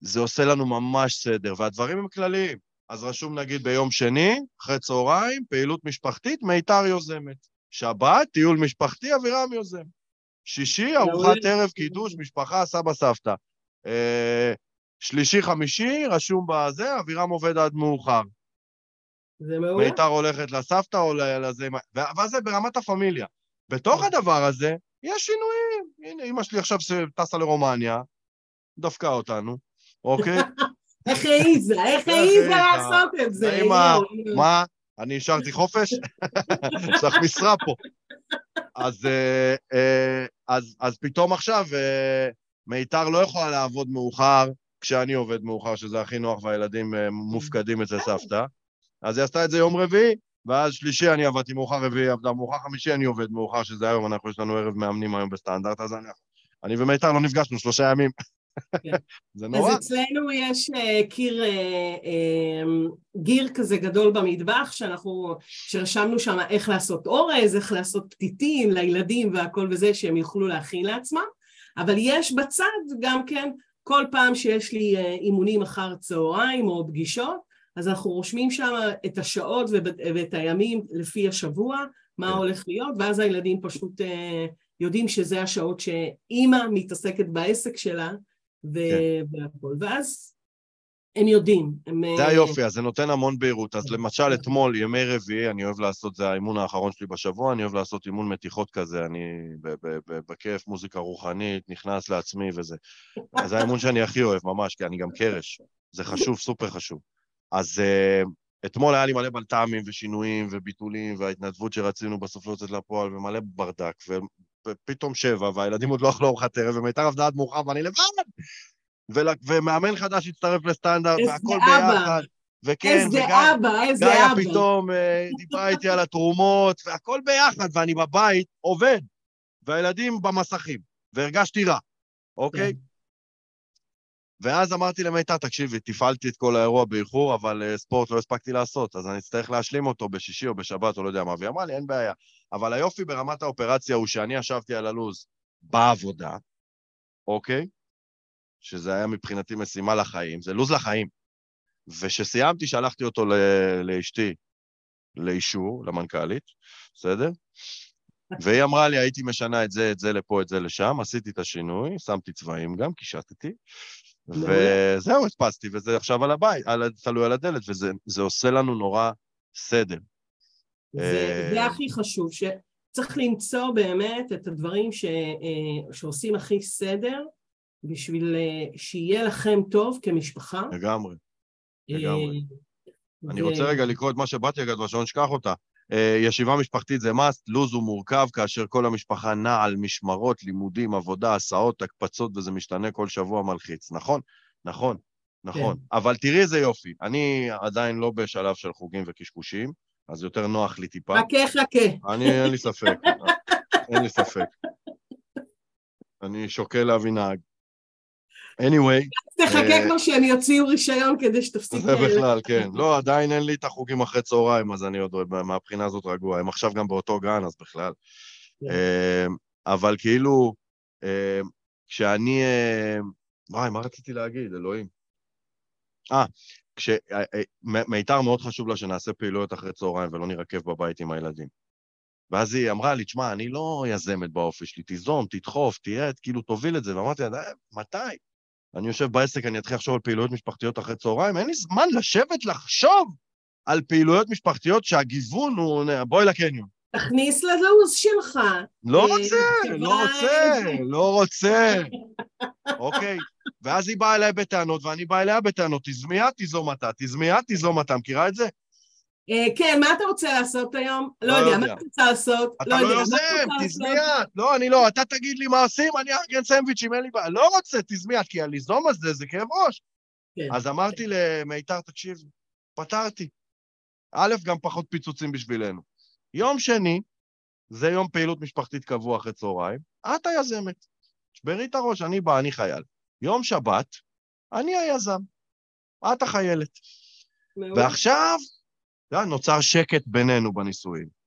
זה עושה לנו ממש סדר, והדברים הם כלליים. אז רשום נגיד ביום שני, אחרי צהריים, פעילות משפחתית, מיתר יוזמת. שבת, טיול משפחתי, אבירם יוזם. שישי, ארוחת ערב, קידוש, משפחה, סבא, סבתא. אה, שלישי, חמישי, רשום בזה, אבירם עובד עד מאוחר. זה מעולה. מיתר הולכת לסבתא או לזה, ואז זה ברמת הפמיליה. בתוך הדבר הזה, יש שינויים. הנה, אמא שלי עכשיו טסה לרומניה, דפקה אותנו, אוקיי? איך העיזה, איך העיזה לעשות את זה? מה? אני השארתי חופש? יש לך משרה פה. אז, אה, אה, אז, אז פתאום עכשיו אה, מיתר לא יכולה לעבוד מאוחר כשאני עובד מאוחר, שזה הכי נוח והילדים מופקדים אצל סבתא. אז היא עשתה את זה יום רביעי, ואז שלישי אני עבדתי מאוחר, רביעי עבדה מאוחר, חמישי אני עובד מאוחר, שזה היום, אנחנו, יש לנו ערב מאמנים היום בסטנדרט, אז אני, אני ומיתר לא נפגשנו שלושה ימים. כן. זה נורא. אז אצלנו יש uh, קיר, uh, uh, גיר כזה גדול במטבח, שאנחנו, שרשמנו שם איך לעשות אורז, איך לעשות פתיתים לילדים והכל וזה, שהם יוכלו להכין לעצמם, אבל יש בצד גם כן, כל פעם שיש לי אימונים אחר צהריים או פגישות, אז אנחנו רושמים שם את השעות ואת הימים לפי השבוע, מה כן. הולך להיות, ואז הילדים פשוט יודעים שזה השעות שאימא מתעסקת בעסק שלה, כן. והכל. ואז הם יודעים. הם... זה אה, היופי, אז זה נותן המון בהירות. אז למשל, אתמול, ימי רביעי, אני אוהב לעשות, זה האימון האחרון שלי בשבוע, אני אוהב לעשות אימון מתיחות כזה, אני בכיף, מוזיקה רוחנית, נכנס לעצמי וזה. אז זה האימון שאני הכי אוהב, ממש, כי אני גם קרש. זה חשוב, סופר חשוב. אז uh, אתמול היה לי מלא בלת"מים ושינויים וביטולים, וההתנדבות שרצינו בסוף לא יוצאת לפועל, ומלא ברדק, ופתאום שבע, והילדים עוד לא אכלו ארוחת ערב, ומיתר עבדה עד מאוחר, ואני לבד. ומאמן חדש הצטרף לסטנדרט, והכל ביחד. וכן, איזה וגם, אבא, איזה גיא אבא. גיא פתאום אה, דיברה איתי על התרומות, והכל ביחד, ואני בבית עובד, והילדים במסכים, והרגשתי רע, אוקיי? ואז אמרתי למיתר, תקשיבי, תפעלתי את כל האירוע באיחור, אבל uh, ספורט לא הספקתי לעשות, אז אני אצטרך להשלים אותו בשישי או בשבת או לא יודע מה. והיא אמרה לי, אין בעיה. אבל היופי ברמת האופרציה הוא שאני ישבתי על הלו"ז בעבודה, אוקיי? שזה היה מבחינתי משימה לחיים, זה לו"ז לחיים. וכשסיימתי, שלחתי אותו לאשתי לאישור, למנכ"לית, בסדר? והיא אמרה לי, הייתי משנה את זה, את זה לפה, את זה לשם, עשיתי את השינוי, שמתי צבעים גם, קישטתי, וזהו, הדפסתי, וזה עכשיו על הבית, על, תלוי על הדלת, וזה עושה לנו נורא סדר. זה, זה אה, הכי חשוב, שצריך למצוא באמת את הדברים ש, אה, שעושים הכי סדר, בשביל אה, שיהיה לכם טוב כמשפחה. לגמרי, לגמרי. אני רוצה רגע לקרוא את מה שבאתי להגיד, ושלא נשכח אותה. ישיבה משפחתית זה must, לו"ז הוא מורכב כאשר כל המשפחה נעה על משמרות, לימודים, עבודה, הסעות, הקפצות, וזה משתנה כל שבוע מלחיץ. נכון? נכון, נכון. כן. אבל תראי איזה יופי, אני עדיין לא בשלב של חוגים וקשקושים, אז יותר נוח לי טיפה. חכה, חכה. אני, אין לי ספק, אין לי ספק. אני שוקל להביא נהג. anyway. תחכה אה, כבר שהם יוציאו רישיון כדי שתפסיק... זה בכלל, כן. לא, עדיין אין לי את החוגים אחרי צהריים, אז אני עוד מהבחינה הזאת רגוע. הם עכשיו גם באותו גן, אז בכלל. כן. אה, אבל כאילו, אה, כשאני... וואי, מה רציתי להגיד, אלוהים? אה, כשמיתר מאוד חשוב לה שנעשה פעילויות אחרי צהריים ולא נרכב בבית עם הילדים. ואז היא אמרה לי, תשמע, אני לא יזמת באופי שלי, תיזום, תדחוף, תהיה, כאילו, תוביל את זה. ואמרתי לה, מתי? אני יושב בעסק, אני אתחיל לחשוב על פעילויות משפחתיות אחרי צהריים, אין לי זמן לשבת לחשוב על פעילויות משפחתיות שהגיוון הוא... בואי לקניון. תכניס ללו"ז שלך. לא אה, רוצה, לא רוצה, לא רוצה. אוקיי? ואז היא באה אליי בטענות, ואני בא אליה בטענות, תזמי את, תיזום אתה, תזמי את, תיזום אתה. מכירה את זה? אה, כן, מה אתה רוצה לעשות היום? לא, לא יודע, מה אתה רוצה לעשות? אתה לא, לא יוזם, תזמי את. לא, אני לא, אתה תגיד לי מה עושים, אני אארגן סנדוויצ'ים, אין לי בעיה. לא רוצה, תזמי את, כי הליזום הזה זה כאב ראש. כן. אז אמרתי למיתר, תקשיב, פתרתי. א', גם פחות פיצוצים בשבילנו. יום שני, זה יום פעילות משפחתית קבוע אחרי צהריים, את היזמת. שברי את הראש, אני בא, אני חייל. יום שבת, אני היזם, את החיילת. ועכשיו, נוצר שקט בינינו בנישואים.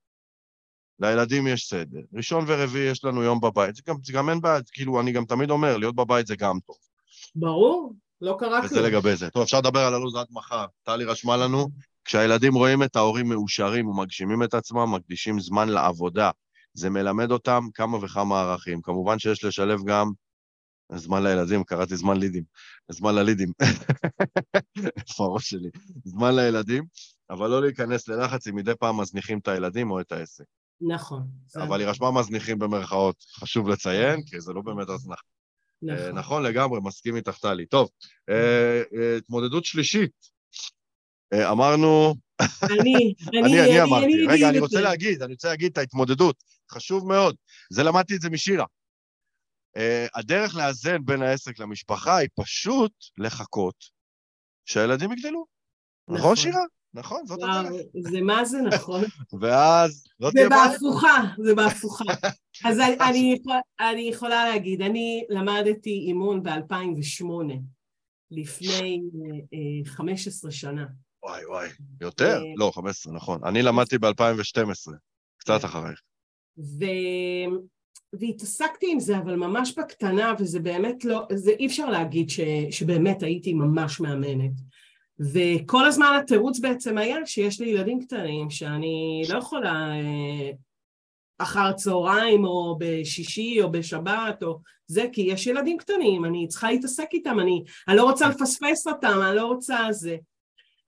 לילדים יש סדר. ראשון ורביעי יש לנו יום בבית. זה גם, זה גם אין בעיה, כאילו, אני גם תמיד אומר, להיות בבית זה גם טוב. ברור, לא קרה כלום. וזה לגבי זה. טוב, אפשר לדבר על הלו"ז עד מחר. טלי רשמה לנו, כשהילדים רואים את ההורים מאושרים ומגשימים את עצמם, מקדישים זמן לעבודה. זה מלמד אותם כמה וכמה ערכים. כמובן שיש לשלב גם זמן לילדים, קראתי זמן לידים. זמן ללידים. איפה הראש שלי? זמן לילדים, אבל לא להיכנס ללחץ אם מדי פעם מזניחים את הילדים או את העסק. נכון. אבל היא רשמה מזניחים במרכאות, חשוב לציין, כי זה לא באמת הזנחה. נכון. נכון לגמרי, מסכים איתך, טלי. טוב, התמודדות שלישית. אמרנו... אני, אני, אני אמרתי. רגע, אני רוצה להגיד, אני רוצה להגיד את ההתמודדות. חשוב מאוד. זה למדתי את זה משירה. הדרך לאזן בין העסק למשפחה היא פשוט לחכות שהילדים יגדלו. נכון, נכון שירה? נכון, זאת הדרך. זה מה זה נכון. ואז לא תהיה בעיה. זה בהפוכה, זה בהפוכה. אז אני, אני יכולה להגיד, אני למדתי אימון ב-2008, לפני uh, 15 שנה. וואי וואי, יותר? ו... לא, 15, נכון. אני למדתי ב-2012, קצת כן. אחריך. ו... והתעסקתי עם זה, אבל ממש בקטנה, וזה באמת לא, זה אי אפשר להגיד ש... שבאמת הייתי ממש מאמנת. וכל הזמן התירוץ בעצם היה שיש לי ילדים קטנים שאני לא יכולה אה, אחר צהריים או בשישי או בשבת או זה, כי יש ילדים קטנים, אני צריכה להתעסק איתם, אני, אני לא רוצה לפספס אותם, אני לא רוצה זה.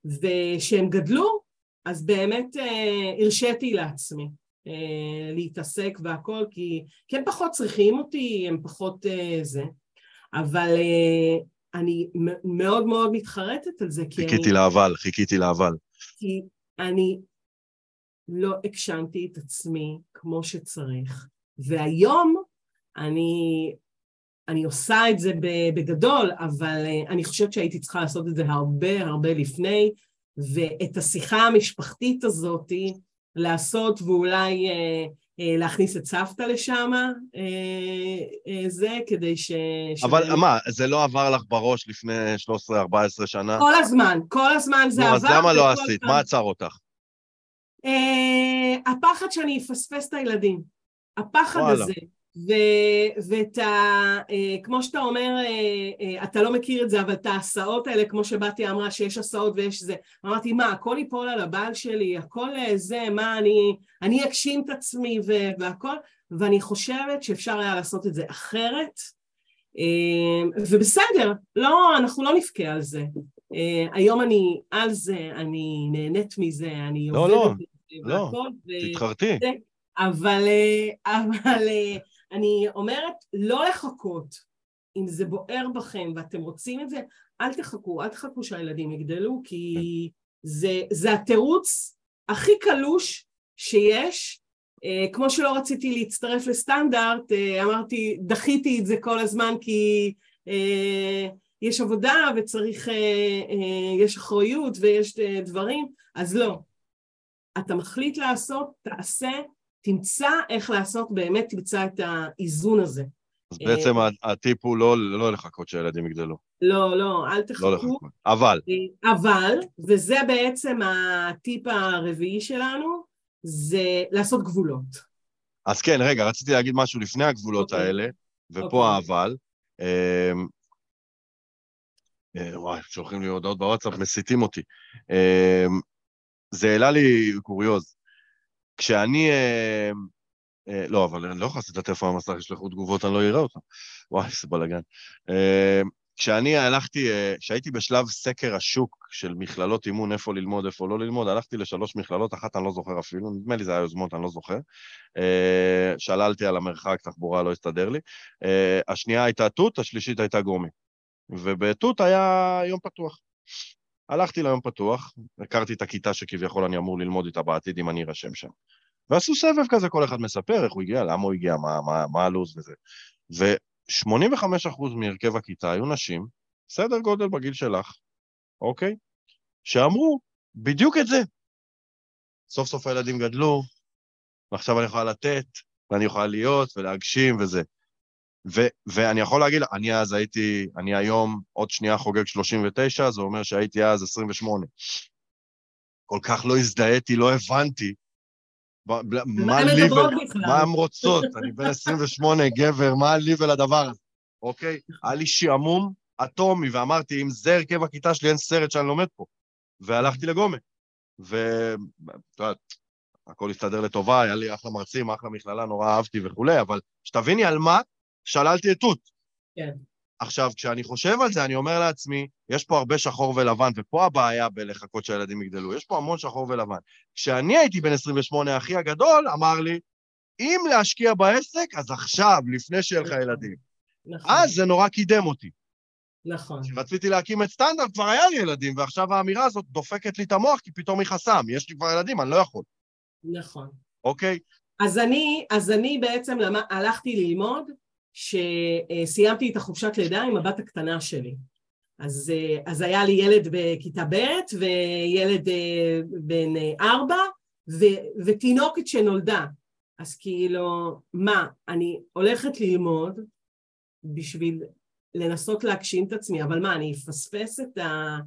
וכשהם גדלו, אז באמת אה, הרשיתי לעצמי אה, להתעסק והכל, כי, כי הם פחות צריכים אותי, הם פחות אה, זה. אבל אה, אני מאוד מאוד מתחרטת על זה, כי חיכיתי אני... חיכיתי לאבל, חיכיתי לאבל. כי אני לא הגשמתי את עצמי כמו שצריך, והיום אני, אני עושה את זה בגדול, אבל אה, אני חושבת שהייתי צריכה לעשות את זה הרבה הרבה לפני, ואת השיחה המשפחתית הזאתי לעשות ואולי אה, להכניס את סבתא לשם, אה, זה כדי ש... אבל שבאמת... מה, זה לא עבר לך בראש לפני 13-14 שנה? כל הזמן, כל הזמן זה נו, עבר. אז למה לא עשית? פעם... מה עצר אותך? הפחד שאני אפספס את הילדים. הפחד וואלה. הזה. ו, ואת ה... אה, כמו שאתה אומר, אה, אה, אתה לא מכיר את זה, אבל את ההסעות האלה, כמו שבתי אמרה שיש הסעות ויש זה, אמרתי, מה, הכל ייפול על הבעל שלי, הכל זה, מה, אני, אני אגשים את עצמי ו, והכל, ואני חושבת שאפשר היה לעשות את זה אחרת, ובסדר, לא, אנחנו לא נבכה על זה. היום אני על זה, אני נהנית מזה, אני עובדת לא, לא. לא, תתחרטי. אבל, אבל אני אומרת, לא לחכות. אם זה בוער בכם ואתם רוצים את זה, אל תחכו, אל תחכו שהילדים יגדלו, כי זה, זה התירוץ הכי קלוש שיש. אה, כמו שלא רציתי להצטרף לסטנדרט, אה, אמרתי, דחיתי את זה כל הזמן כי אה, יש עבודה וצריך, יש אחריות ויש דברים, אז לא. אתה מחליט לעשות, תעשה, תמצא איך לעשות, באמת תמצא את האיזון הזה. אז בעצם אה, הטיפ הוא לא, לא לחכות שהילדים יגדלו. לא, לא, אל תחכו. לא לחכות. אבל. אה, אבל, וזה בעצם הטיפ הרביעי שלנו, זה לעשות גבולות. אז כן, רגע, רציתי להגיד משהו לפני הגבולות okay. אוקיי. האלה, ופה okay. אוקיי. האבל. אמ, אה, וואי, שולחים לי הודעות בוואטסאפ, מסיתים אותי. אמ, זה העלה לי קוריוז. כשאני... אה, אה, לא, אבל אני לא יכול לעשות את הטלפון במסך, ישלחו תגובות, אני לא אראה אותם. וואי, איזה בלאגן. אה, כשאני הלכתי, אה, כשהייתי בשלב סקר השוק של מכללות אימון, איפה ללמוד, איפה לא ללמוד, הלכתי לשלוש מכללות, אחת אני לא זוכר אפילו, נדמה לי זה היה יוזמות, אני לא זוכר. אה, שללתי על המרחק, תחבורה לא הסתדר לי. אה, השנייה הייתה תות, השלישית הייתה גורמי. ובתות היה יום פתוח. הלכתי ליום פתוח, הכרתי את הכיתה שכביכול אני אמור ללמוד איתה בעתיד אם אני ארשם שם. ועשו סבב כזה, כל אחד מספר איך הוא הגיע, למה הוא הגיע, מה, מה, מה הלו"ז וזה. ו-85% מהרכב הכיתה היו נשים, סדר גודל בגיל שלך, אוקיי? שאמרו בדיוק את זה. סוף סוף הילדים גדלו, ועכשיו אני יכולה לתת, ואני יכולה להיות ולהגשים וזה. ו- ואני יכול להגיד, אני אז הייתי, אני היום עוד שנייה חוגג 39, זה אומר שהייתי אז 28. כל כך לא הזדהיתי, לא הבנתי. מה לי ול... מה הן רוצות? אני בן 28, גבר, מה לי ולדבר הזה, אוקיי? היה לי שעמום אטומי, ואמרתי, אם זה הרכב הכיתה שלי, אין סרט שאני לומד פה. והלכתי לגומה. ואת יודעת, הכל הסתדר לטובה, היה לי אחלה מרצים, אחלה מכללה, נורא אהבתי וכולי, אבל שתביני על מה שללתי את תות. כן. עכשיו, כשאני חושב על זה, אני אומר לעצמי, יש פה הרבה שחור ולבן, ופה הבעיה בלחכות שהילדים יגדלו, יש פה המון שחור ולבן. כשאני הייתי בן 28, אחי הגדול אמר לי, אם להשקיע בעסק, אז עכשיו, לפני שיהיה לך נכון. ילדים. נכון, אז זה נורא קידם אותי. נכון, כשרציתי להקים את סטנדרט, כבר היה לי ילדים, ועכשיו האמירה הזאת דופקת לי את המוח, כי פתאום היא חסם. יש לי כבר ילדים, אני לא יכול, נכון. אוקיי? אז אני, אז אני בעצם למ... הלכתי ללמוד שסיימתי את החופשת לידה עם הבת הקטנה שלי. אז, אה, אז היה לי ילד בכיתה ב' וילד אה, בן אה, ארבע ו, ותינוקת שנולדה. אז כאילו, מה, אני הולכת ללמוד בשביל לנסות להגשים את עצמי, אבל מה, אני אפספס את, ה,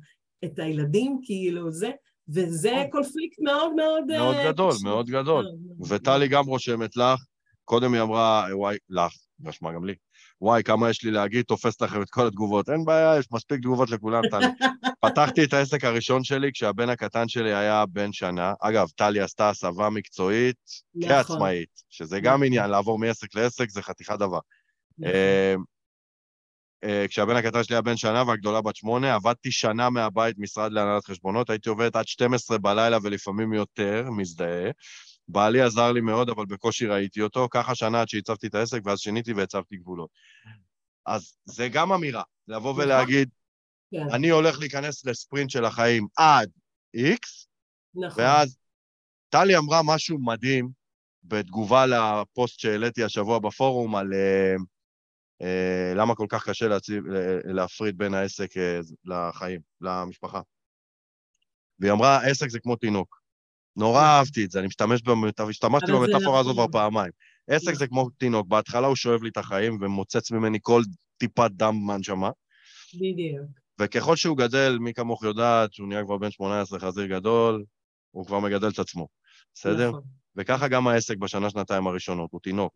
את הילדים, כאילו, זה, וזה קונפליקט מאוד מאוד... מאוד גדול. מאוד גדול. וטלי גם רושמת לך, קודם היא אמרה, וואי, לך, רשמה גם לי, וואי, כמה יש לי להגיד, תופס לכם את כל התגובות. אין בעיה, יש מספיק תגובות לכולם, טלי. פתחתי את העסק הראשון שלי כשהבן הקטן שלי היה בן שנה. אגב, טלי עשתה הסבה מקצועית נכון, כעצמאית, שזה גם נכון. עניין, לעבור מעסק לעסק זה חתיכת דבר. נכון. אה, אה, כשהבן הקטן שלי היה בן שנה והגדולה בת שמונה, עבדתי שנה מהבית, משרד להנהלת חשבונות, הייתי עובד עד 12 בלילה ולפעמים יותר, מזדהה. בעלי עזר לי מאוד, אבל בקושי ראיתי אותו. ככה שנה עד שהצבתי את העסק, ואז שיניתי והצבתי גבולות. אז זה גם אמירה, לבוא נכון. ולהגיד, כן, אני הולך להיכנס לספרינט של החיים עד X, נכון. ואז טלי אמרה משהו מדהים בתגובה לפוסט שהעליתי השבוע בפורום על אה, אה, למה כל כך קשה להציב, ל- להפריד בין העסק אה, לחיים, למשפחה. והיא אמרה, עסק זה כמו תינוק. נורא נכון. אהבתי את זה, אני משתמש במת- השתמשתי במטאפורה הזאת כבר נכון. פעמיים. עסק זה כמו תינוק, בהתחלה הוא שואב לי את החיים ומוצץ ממני כל טיפת דם מהנשמה, בדיוק. וככל שהוא גדל, מי כמוך יודעת, שהוא נהיה כבר בן 18 חזיר גדול, הוא כבר מגדל את עצמו, בסדר? נכון, וככה גם העסק בשנה-שנתיים הראשונות, הוא תינוק.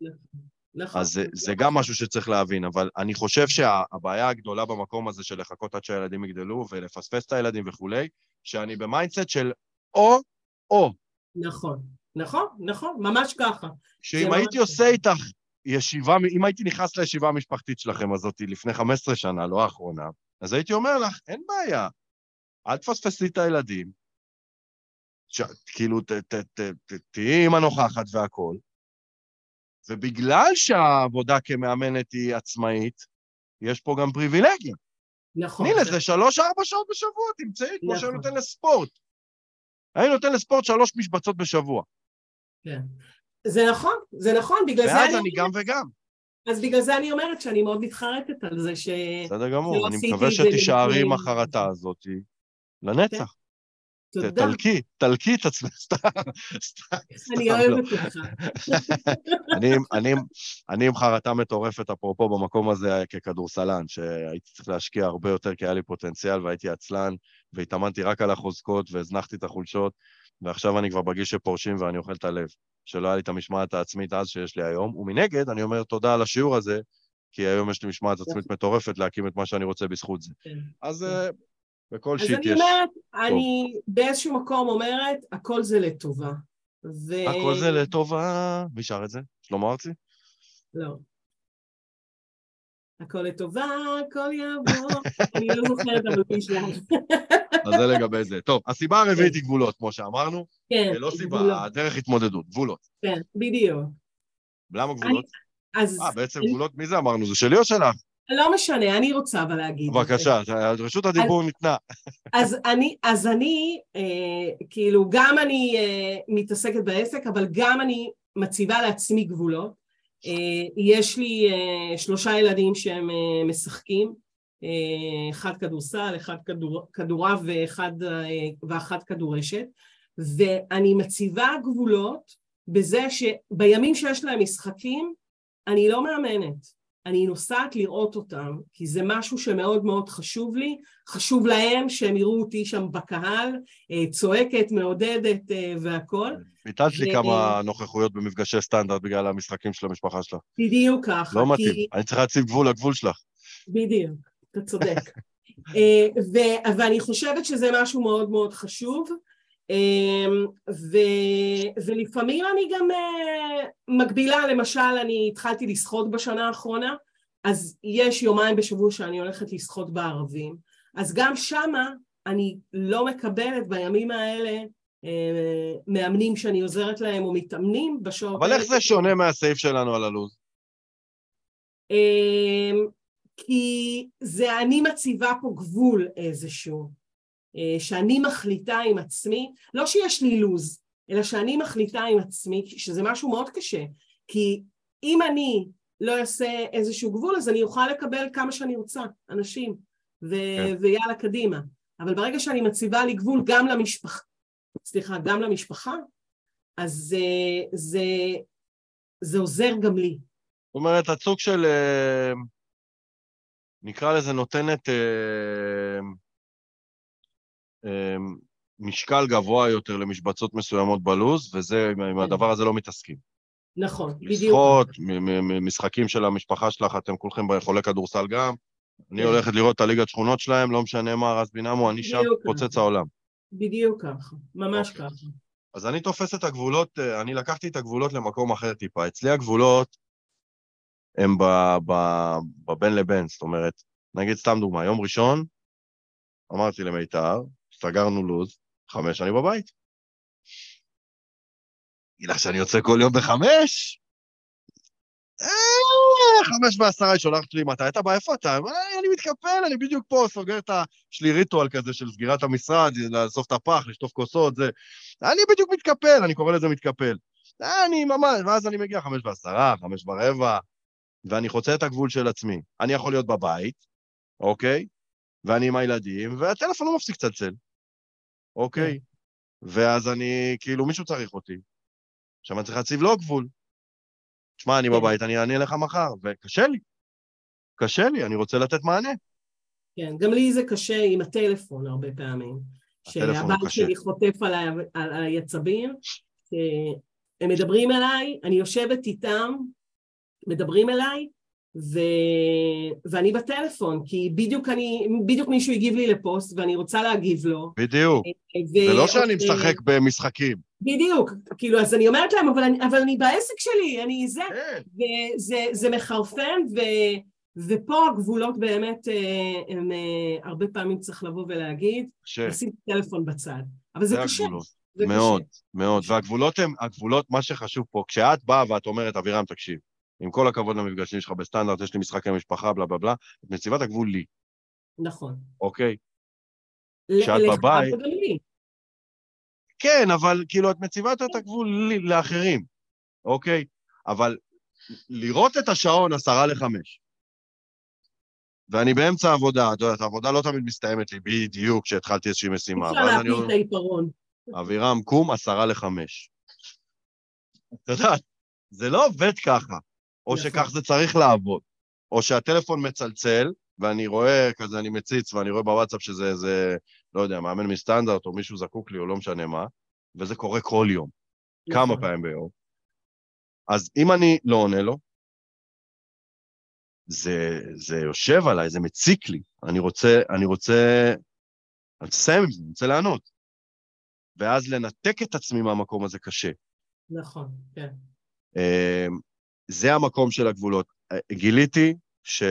נכון. אז זה, זה גם משהו שצריך להבין, אבל אני חושב שהבעיה הגדולה במקום הזה של לחכות עד שהילדים יגדלו ולפספס את הילדים וכולי, שאני ב mindset של או-או, נכון, נכון, נכון, ממש ככה. שאם ממש הייתי ככה. עושה איתך ישיבה, אם הייתי נכנס לישיבה המשפחתית שלכם הזאת לפני 15 שנה, לא האחרונה, אז הייתי אומר לך, אין בעיה, אל תפספסי את הילדים, ש... כאילו, תהיי אימא נוכחת והכול, ובגלל שהעבודה כמאמנת היא עצמאית, יש פה גם פריבילגיה. נכון. תני לזה שלוש-ארבע שעות בשבוע, תמצאי, כמו שאני נכון. נותן לספורט. אני נותן לספורט שלוש משבצות בשבוע, כן. זה נכון, זה נכון, בגלל זה ואז אני... אני גם וגם. אז בגלל זה אני אומרת שאני מאוד מתחרטת על זה ש... בסדר גמור, אני מקווה שתישארי עם החרטה הזאת לנצח. תודה, תלקי, תלקי את עצמך, סתם, סתם, אני סתם לא. אוהבת אותך. אני, אני, אני עם חרטה מטורפת, אפרופו, במקום הזה ככדורסלן, שהייתי צריך להשקיע הרבה יותר כי היה לי פוטנציאל והייתי עצלן, והתאמנתי רק על החוזקות והזנחתי את החולשות, ועכשיו אני כבר בגיל שפורשים ואני אוכל את הלב, שלא היה לי את המשמעת העצמית אז שיש לי היום, ומנגד, אני אומר תודה על השיעור הזה, כי היום יש לי משמעת עצמית מטורפת להקים את מה שאני רוצה בזכות זה. כן. אז כן. אה, בכל אז שיט אני יש... אומרת, אני באיזשהו מקום אומרת, הכל זה לטובה. ו... הכל זה לטובה... מי שר את זה? שלמה ארצי? לא. הכל לטובה, הכל יעבור. אני לא זוכרת אבל מי שלך. אז זה לגבי זה. טוב, הסיבה הרביעית היא גבולות, כמו שאמרנו. כן. לא גבולות. סיבה, הדרך התמודדות, גבולות. כן, בדיוק. למה גבולות? אז אה, בעצם אני- גבולות, מי זה אמרנו? זה שלי או שלך? לא משנה, אני רוצה אבל להגיד. בבקשה, רשות הדיבור ניתנה. אז אני, אז אני אה, כאילו, גם אני אה, מתעסקת בעסק, אבל גם אני מציבה לעצמי גבולות. אה, יש לי אה, שלושה ילדים שהם אה, משחקים, אחד כדורסל, אחד כדור, כדורעף ואחד, אה, ואחת כדורשת, ואני מציבה גבולות בזה שבימים שיש להם משחקים, אני לא מאמנת. אני נוסעת לראות אותם, כי זה משהו שמאוד מאוד חשוב לי, חשוב להם שהם יראו אותי שם בקהל, אה, צועקת, מעודדת אה, והכול. ביטלת לי כמה נוכחויות במפגשי סטנדרט בגלל המשחקים של המשפחה שלך. בדיוק ככה. לא כי- מתאים. אני צריך להציב גבול לגבול שלך. בדיוק, אתה צודק. אה, ו- ואני חושבת שזה משהו מאוד מאוד חשוב, אה, ו- ולפעמים אני גם אה, מגבילה, למשל, אני התחלתי לשחות בשנה האחרונה, אז יש יומיים בשבוע שאני הולכת לשחות בערבים, אז גם שמה אני לא מקבלת בימים האלה מאמנים שאני עוזרת להם או מתאמנים בשעות אבל איך זה שונה מהסעיף שלנו על הלו"ז? אה, כי זה אני מציבה פה גבול איזשהו, אה, שאני מחליטה עם עצמי, לא שיש לי לו"ז, אלא שאני מחליטה עם עצמי, שזה משהו מאוד קשה, כי אם אני לא אעשה איזשהו גבול, אז אני אוכל לקבל כמה שאני רוצה, אנשים, ו- כן. ויאללה, קדימה. אבל ברגע שאני מציבה לי גבול גם למשפחה, סליחה, גם למשפחה, אז זה, זה, זה עוזר גם לי. זאת אומרת, סוג של, אה, נקרא לזה, נותנת אה, אה, משקל גבוה יותר למשבצות מסוימות בלוז, וזה, עם כן. הדבר הזה לא מתעסקים. נכון, בדיוק. לשחות, משחקים של המשפחה שלך, אתם כולכם חולי כדורסל גם. אני כן. הולכת לראות את הליגת שכונות שלהם, לא משנה מה, רז בינמו, אני שם, פוצץ העולם. בדיוק ככה, ממש אוקיי. ככה. אז אני תופס את הגבולות, אה, אני לקחתי את הגבולות למקום אחר טיפה. אצלי הגבולות הם בבין לבין, זאת אומרת, נגיד סתם דוגמה, יום ראשון, אמרתי למיתר, סגרנו לו"ז, חמש אני בבית. אגיד לך שאני יוצא כל יום בחמש? אה, חמש ועשרה היא שולחת לי, מתי אתה בא? איפה אתה? אה, אני מתקפל, אני בדיוק פה, סוגר את ה... יש לי ריטואל כזה של סגירת המשרד, לאסוף את הפח, לשטוף כוסות, זה... אני בדיוק מתקפל, אני קורא לזה מתקפל. אה, אני ממש, ואז אני מגיע חמש ועשרה, חמש ורבע, ואני חוצה את הגבול של עצמי. אני יכול להיות בבית, אוקיי? ואני עם הילדים, והטלפון לא מפסיק לצלצל, אוקיי? כן. ואז אני, כאילו, מישהו צריך אותי. עכשיו אני צריך להציב לו גבול. שמע, אני כן. בבית, אני אענה לך מחר, וקשה לי. קשה לי, אני רוצה לתת מענה. כן, גם לי זה קשה עם הטלפון הרבה פעמים. שהבית שלי חוטף על, ה... על היצבים, הם מדברים אליי, אני יושבת איתם, מדברים אליי, ו... ואני בטלפון, כי בדיוק אני, בדיוק מישהו הגיב לי לפוסט ואני רוצה להגיב לו. בדיוק. ו... זה לא שאני משחק במשחקים. בדיוק, כאילו, אז אני אומרת להם, אבל אני, אבל אני בעסק שלי, אני זה, כן. וזה זה מחרפן, ו, ופה הגבולות באמת, אה, הם אה, הרבה פעמים צריך לבוא ולהגיד, לשים את הטלפון בצד. אבל זה, זה קשה. זה מאוד, קשה. מאוד. והגבולות הם, הגבולות, מה שחשוב פה, כשאת באה ואת אומרת, אבירם, תקשיב, עם כל הכבוד למפגשים שלך בסטנדרט, יש לי משחקי משפחה, בלה בלה בלה, את מציבת הגבול לי. נכון. אוקיי? כשאת בבית... כן, אבל כאילו את מציבה את הגבול לי, לאחרים, אוקיי? אבל לראות את השעון עשרה לחמש, ואני באמצע העבודה, את יודעת, העבודה לא תמיד מסתיימת לי בדיוק כשהתחלתי איזושהי משימה. אפשר להפיל את העיפרון. אבירם, קום עשרה לחמש. את יודעת, זה לא עובד ככה. או נכון. שכך זה צריך לעבוד, או שהטלפון מצלצל, ואני רואה, כזה אני מציץ, ואני רואה בוואטסאפ שזה איזה, לא יודע, מאמן מסטנדרט, או מישהו זקוק לי, או לא משנה מה, וזה קורה כל יום, נכון. כמה פעמים ביום. אז אם אני לא עונה לו, זה, זה יושב עליי, זה מציק לי. אני רוצה, אני רוצה, אני רוצה לסיים עם זה, אני רוצה לענות. ואז לנתק את עצמי מהמקום הזה קשה. נכון, כן. זה המקום של הגבולות. אה, גיליתי ש...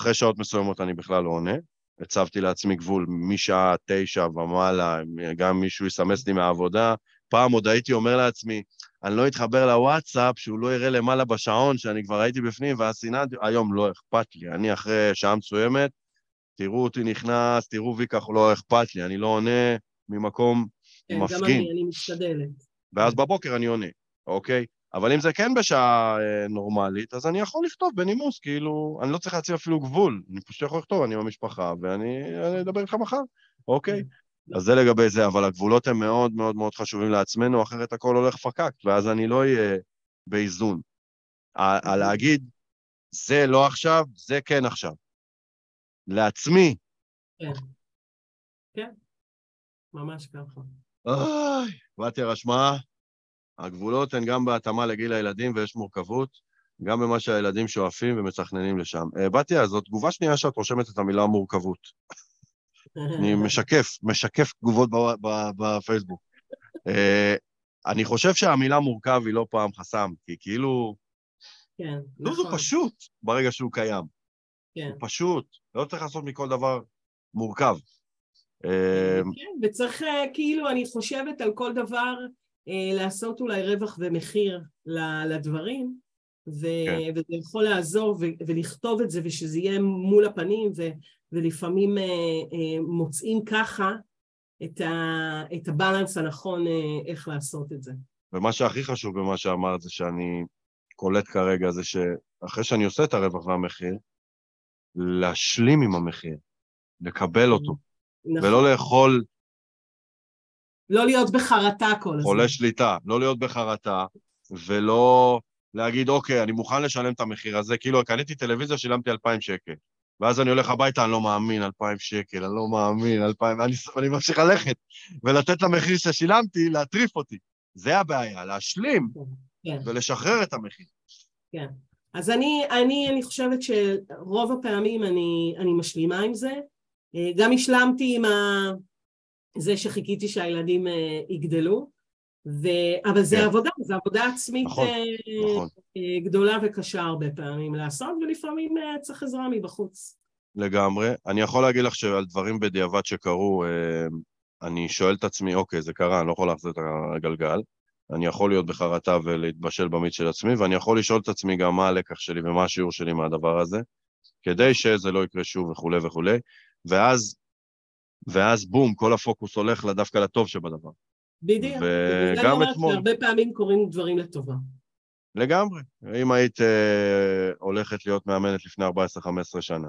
אחרי שעות מסוימות אני בכלל לא עונה. הצבתי לעצמי גבול משעה תשע ומעלה, גם מישהו יסמס לי מהעבודה. פעם עוד הייתי אומר לעצמי, אני לא אתחבר לוואטסאפ, שהוא לא יראה למעלה בשעון, שאני כבר הייתי בפנים, ואז סיננתי, היום לא אכפת לי. אני אחרי שעה מסוימת, תראו אותי נכנס, תראו ויקח, לא אכפת לי, אני לא עונה ממקום כן, מפגין. כן, גם אני, אני משתדלת. ואז בבוקר אני עונה, אוקיי? אבל אם זה כן בשעה אה, נורמלית, אז אני יכול לכתוב בנימוס, כאילו, אני לא צריך להציב אפילו גבול, אני פשוט יכול לכתוב, אני עם המשפחה, ואני אדבר איתך מחר, אוקיי? אז זה לגבי זה, אבל הגבולות הם מאוד מאוד מאוד חשובים לעצמנו, אחרת הכל הולך פקק, ואז אני לא אהיה באיזון. על להגיד, זה לא עכשיו, זה כן עכשיו. לעצמי. כן. כן, ממש ככה. אוי, בתיה רשמה, הגבולות הן גם בהתאמה לגיל הילדים ויש מורכבות, גם במה שהילדים שואפים ומצחננים לשם. Uh, בתיה, זו תגובה שנייה שאת רושמת את המילה מורכבות. אני משקף, משקף תגובות בפייסבוק. Uh, אני חושב שהמילה מורכב היא לא פעם חסם, כי כאילו, כן, הוא נכון. פשוט ברגע שהוא קיים. כן. הוא פשוט, לא צריך לעשות מכל דבר מורכב. אה, כן, וצריך אה, כאילו, אני חושבת על כל דבר אה, לעשות אולי רווח ומחיר לדברים, ו- כן. וזה יכול לעזור ו- ולכתוב את זה ושזה יהיה מול הפנים, ו- ולפעמים אה, אה, מוצאים ככה את, ה- את הבלנס הנכון אה, איך לעשות את זה. ומה שהכי חשוב במה שאמרת זה שאני קולט כרגע זה שאחרי שאני עושה את הרווח והמחיר, להשלים עם המחיר, לקבל אותו, נכון. ולא לאכול לא להיות בחרטה כל הזמן. חולה שליטה, לא להיות בחרטה, ולא להגיד, אוקיי, אני מוכן לשלם את המחיר הזה, כאילו, קניתי טלוויזיה, שילמתי 2,000 שקל. ואז אני הולך הביתה, אני לא מאמין, 2,000 שקל, אני לא מאמין, 2,000, אני, אני ממשיך ללכת, ולתת למחיר ששילמתי, להטריף אותי. זה הבעיה, להשלים כן. ולשחרר את המחיר. אז אני, אני, אני חושבת שרוב הפעמים אני, אני משלימה עם זה. אה, גם השלמתי עם ה... זה שחיכיתי שהילדים אה, יגדלו, ו... אבל זה כן. עבודה, זו עבודה עצמית נכון, אה, נכון. גדולה וקשה הרבה פעמים לעשות, ולפעמים צריך עזרה מבחוץ. לגמרי. אני יכול להגיד לך שעל דברים בדיעבד שקרו, אני שואל את עצמי, אוקיי, זה קרה, אני לא יכול להחזיר את הגלגל. אני יכול להיות בחרטה ולהתבשל במיץ של עצמי, ואני יכול לשאול את עצמי גם מה הלקח שלי ומה השיעור שלי מהדבר הזה, כדי שזה לא יקרה שוב וכולי וכולי, ואז, ואז בום, כל הפוקוס הולך דווקא לטוב שבדבר. בדיוק. וגם אומרת אתמול, שהרבה פעמים קורים דברים לטובה. לגמרי. אם היית אה, הולכת להיות מאמנת לפני 14-15 שנה,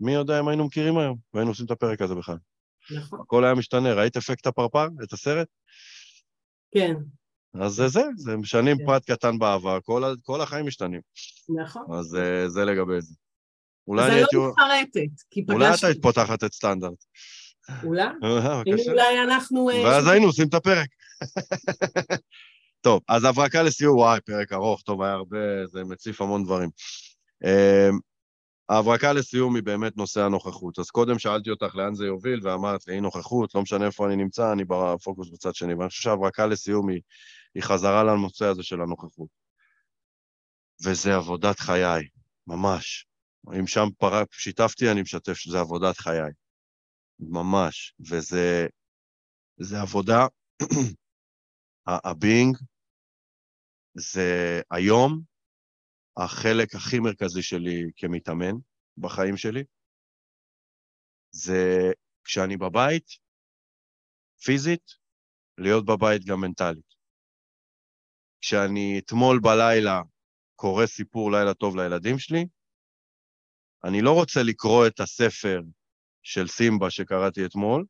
מי יודע אם היינו מכירים היום, והיינו עושים את הפרק הזה בכלל. נכון. הכל היה משתנה. ראית אפקט הפרפר? את הסרט? כן, אז זה זה, זה משנים כן. פרט קטן בעבר, כל, כל החיים משתנים. נכון. אז אה, זה לגבי זה. אולי אז אני אני הייתי... לא מתחרטת, כי אולי פגשתי... את היית פותחת את סטנדרט. אולי? אה. אולי אנחנו... אה, ואז היינו עושים את הפרק. טוב, אז הברקה לסיום, וואי, פרק ארוך, טוב, היה הרבה, זה מציף המון דברים. אמ, ההברקה לסיום היא באמת נושא הנוכחות. אז קודם שאלתי אותך לאן זה יוביל, ואמרת לי, אי נוכחות, לא משנה איפה אני נמצא, אני בפוקוס בצד שני. ואני חושב שההברקה לסיום היא, היא חזרה לנושא הזה של הנוכחות. וזה עבודת חיי, ממש. אם שם פרק, שיתפתי, אני משתף שזה עבודת חיי. ממש. וזה זה עבודה, הבינג זה היום החלק הכי מרכזי שלי כמתאמן בחיים שלי. זה כשאני בבית, פיזית, להיות בבית גם מנטלית. כשאני אתמול בלילה קורא סיפור לילה טוב לילדים שלי, אני לא רוצה לקרוא את הספר של סימבה שקראתי אתמול,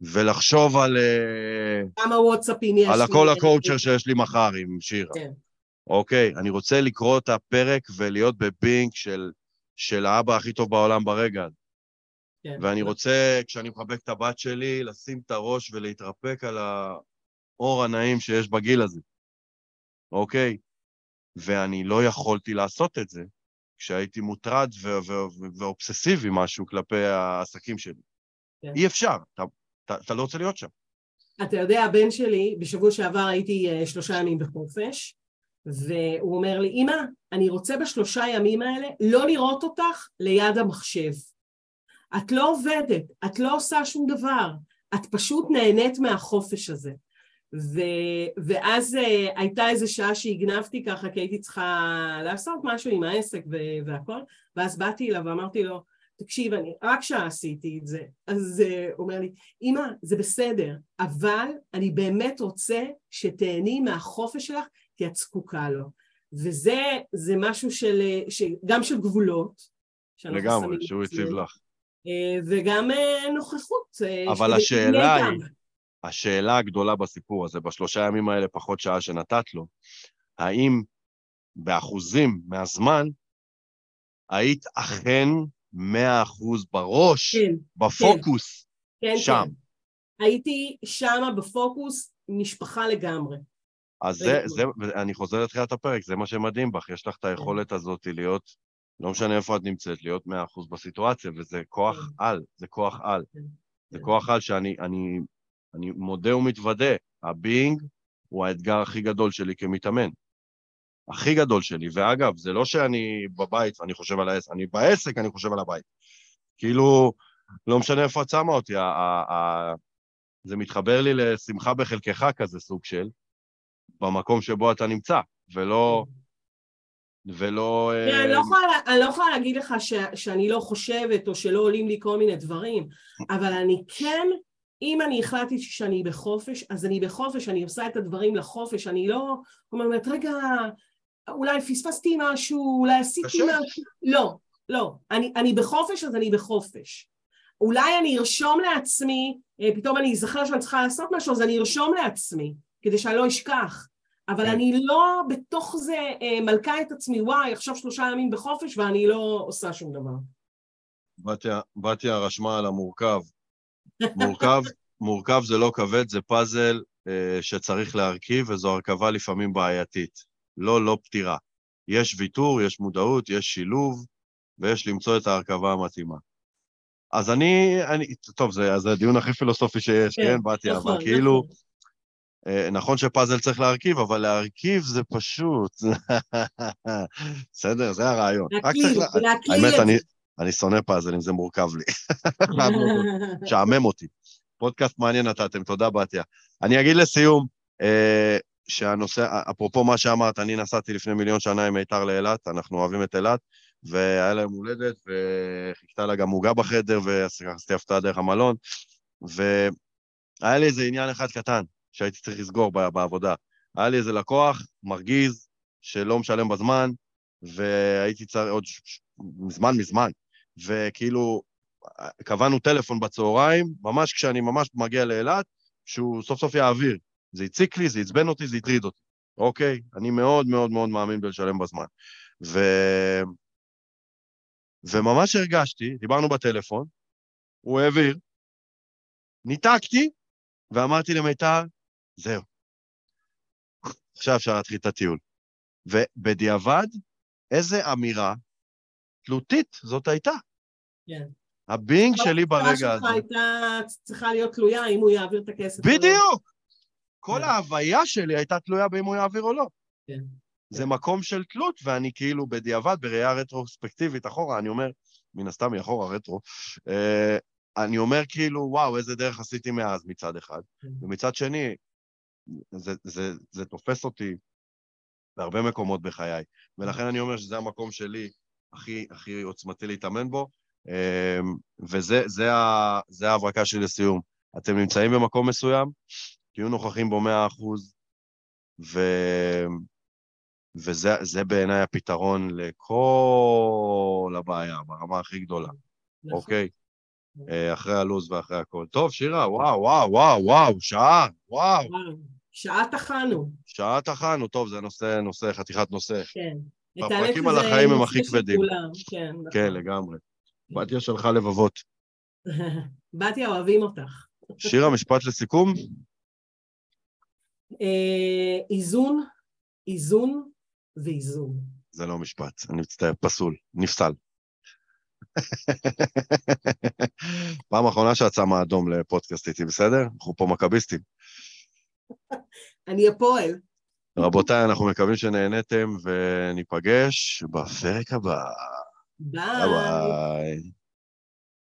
ולחשוב על, אה, כמה וואטסאפים יש על לי. הכל הקואוצ'ר שיש לי מחר עם שירה. כן. אוקיי, אני רוצה לקרוא את הפרק ולהיות בבינק של, של האבא הכי טוב בעולם ברגע הזה. כן. ואני רוצה, כשאני מחבק את הבת שלי, לשים את הראש ולהתרפק על האור הנעים שיש בגיל הזה, אוקיי? ואני לא יכולתי לעשות את זה כשהייתי מוטרד ואובססיבי משהו כלפי העסקים שלי. כן. אי אפשר, אתה, אתה, אתה לא רוצה להיות שם. אתה יודע, הבן שלי, בשבוע שעבר הייתי אה, שלושה ימים בחופש, והוא אומר לי, אמא, אני רוצה בשלושה ימים האלה לא לראות אותך ליד המחשב. את לא עובדת, את לא עושה שום דבר, את פשוט נהנית מהחופש הזה. ו... ואז uh, הייתה איזו שעה שהגנבתי ככה, כי הייתי צריכה לעשות משהו עם העסק ו- והכל, ואז באתי אליו ואמרתי לו, תקשיב, אני רק שעה עשיתי את זה. אז uh, הוא אומר לי, אמא, זה בסדר, אבל אני באמת רוצה שתהני מהחופש שלך, כי את זקוקה לו. וזה זה משהו של, אה, ש- גם של גבולות, לגמרי, שהוא הציב לך. אה, וגם אה, נוכחות. אה, אבל השאלה. היא, השאלה הגדולה בסיפור הזה, בשלושה ימים האלה, פחות שעה שנתת לו, האם באחוזים מהזמן היית אכן מאה אחוז בראש, כן, בפוקוס, כן, שם. כן. הייתי שמה בפוקוס, משפחה לגמרי. אז זה. זה, אני חוזר לתחילת הפרק, זה מה שמדהים בך, יש לך את היכולת הזאת להיות, לא משנה איפה את נמצאת, להיות מאה אחוז בסיטואציה, וזה כוח כן. על, זה כוח על. כן. זה כן. כוח על שאני אני, אני מודה ומתוודה, הבינג הוא האתגר הכי גדול שלי כמתאמן. הכי גדול שלי. ואגב, זה לא שאני בבית ואני חושב על העסק, אני בעסק, אני חושב על הבית. כאילו, לא משנה איפה את שמה אותי, זה מתחבר לי לשמחה בחלקך כזה, סוג של, במקום שבו אתה נמצא, ולא... ולא... אני, לא אה, אני לא יכולה להגיד לך ש, שאני לא חושבת או שלא עולים לי כל מיני דברים, אבל אני כן, אם אני החלטתי שאני בחופש, אז אני בחופש, אני עושה את הדברים לחופש, אני לא אומרת, רגע, אולי פספסתי משהו, אולי עשיתי קשה. משהו, לא, לא, אני, אני בחופש אז אני בחופש. אולי אני ארשום לעצמי, אה, פתאום אני אזכר שאני צריכה לעשות משהו, אז אני ארשום לעצמי, כדי שאני לא אשכח. אבל כן. אני לא בתוך זה אה, מלכה את עצמי, וואי, עכשיו שלושה ימים בחופש ואני לא עושה שום דבר. בתיה, בתיה רשמה על המורכב. מורכב, מורכב זה לא כבד, זה פאזל אה, שצריך להרכיב, וזו הרכבה לפעמים בעייתית. לא, לא פתירה. יש ויתור, יש מודעות, יש שילוב, ויש למצוא את ההרכבה המתאימה. אז אני, אני טוב, זה, זה הדיון הכי פילוסופי שיש, כן, כן בתיה, נכון, אבל כאילו, נכון. אה, נכון שפאזל צריך להרכיב, אבל להרכיב זה פשוט. בסדר, זה הרעיון. להקליב, להקליב. האמת, אני, אני שונא פאזלים, זה מורכב לי. שעמם אותי. פודקאסט מעניין נתתם, תודה בתיה. אני אגיד לסיום, אה, שהנושא, אפרופו מה שאמרת, אני נסעתי לפני מיליון שנה עם מיתר לאילת, אנחנו אוהבים את אילת, והיה להם הולדת, וחיכתה לה גם עוגה בחדר, ועשיתי הפתעה דרך המלון, והיה לי איזה עניין אחד קטן, שהייתי צריך לסגור בעבודה. היה לי איזה לקוח מרגיז, שלא משלם בזמן, והייתי צריך עוד מזמן מזמן, וכאילו קבענו טלפון בצהריים, ממש כשאני ממש מגיע לאילת, שהוא סוף סוף יעביר. זה הציק לי, זה עצבן אותי, זה הטריד אותי, אוקיי? אני מאוד מאוד מאוד מאמין בלשלם בזמן. ו... וממש הרגשתי, דיברנו בטלפון, הוא העביר, ניתקתי, ואמרתי למיתר, זהו. עכשיו אפשר להתחיל את הטיול. ובדיעבד, איזה אמירה תלותית זאת הייתה. כן. הבינג שלי ברגע הזה... הייתה צריכה להיות תלויה אם הוא יעביר את הכסף לא. בדיוק! כל כן. ההוויה שלי הייתה תלויה באם הוא יעביר או לא. כן. זה מקום של תלות, ואני כאילו בדיעבד, בראייה רטרוספקטיבית אחורה, אני אומר, מן הסתם היא אחורה רטרו, אה, אני אומר כאילו, וואו, איזה דרך עשיתי מאז מצד אחד, כן. ומצד שני, זה, זה, זה תופס אותי בהרבה מקומות בחיי, ולכן אני אומר שזה המקום שלי הכי, הכי עוצמתי להתאמן בו, וזה זה ה, זה ההברקה שלי לסיום. אתם נמצאים במקום מסוים, תהיו נוכחים בו מאה אחוז, ו... וזה בעיניי הפתרון לכל הבעיה, ברמה הכי גדולה, נכון. אוקיי? אה, אחרי הלו"ז ואחרי הכל. טוב, שירה, וואו, וואו, וואו, וואו, שעה, וואו. שעה טחנו. שעה טחנו, טוב, זה נושא, נושא, חתיכת נושא. כן. הפרקים על החיים הם הכי כבדים. כן, נכון. כן, לגמרי. בתיה שלחה לבבות. בתיה, אוהבים אותך. שירה, משפט לסיכום? אה, איזון, איזון ואיזון. זה לא משפט, אני מצטער, פסול, נפסל. פעם אחרונה שאת שמה אדום לפודקאסט איתי, בסדר? אנחנו פה מכביסטים. אני הפועל. רבותיי, אנחנו מקווים שנהניתם, וניפגש בפרק הבא. Bye. Bye.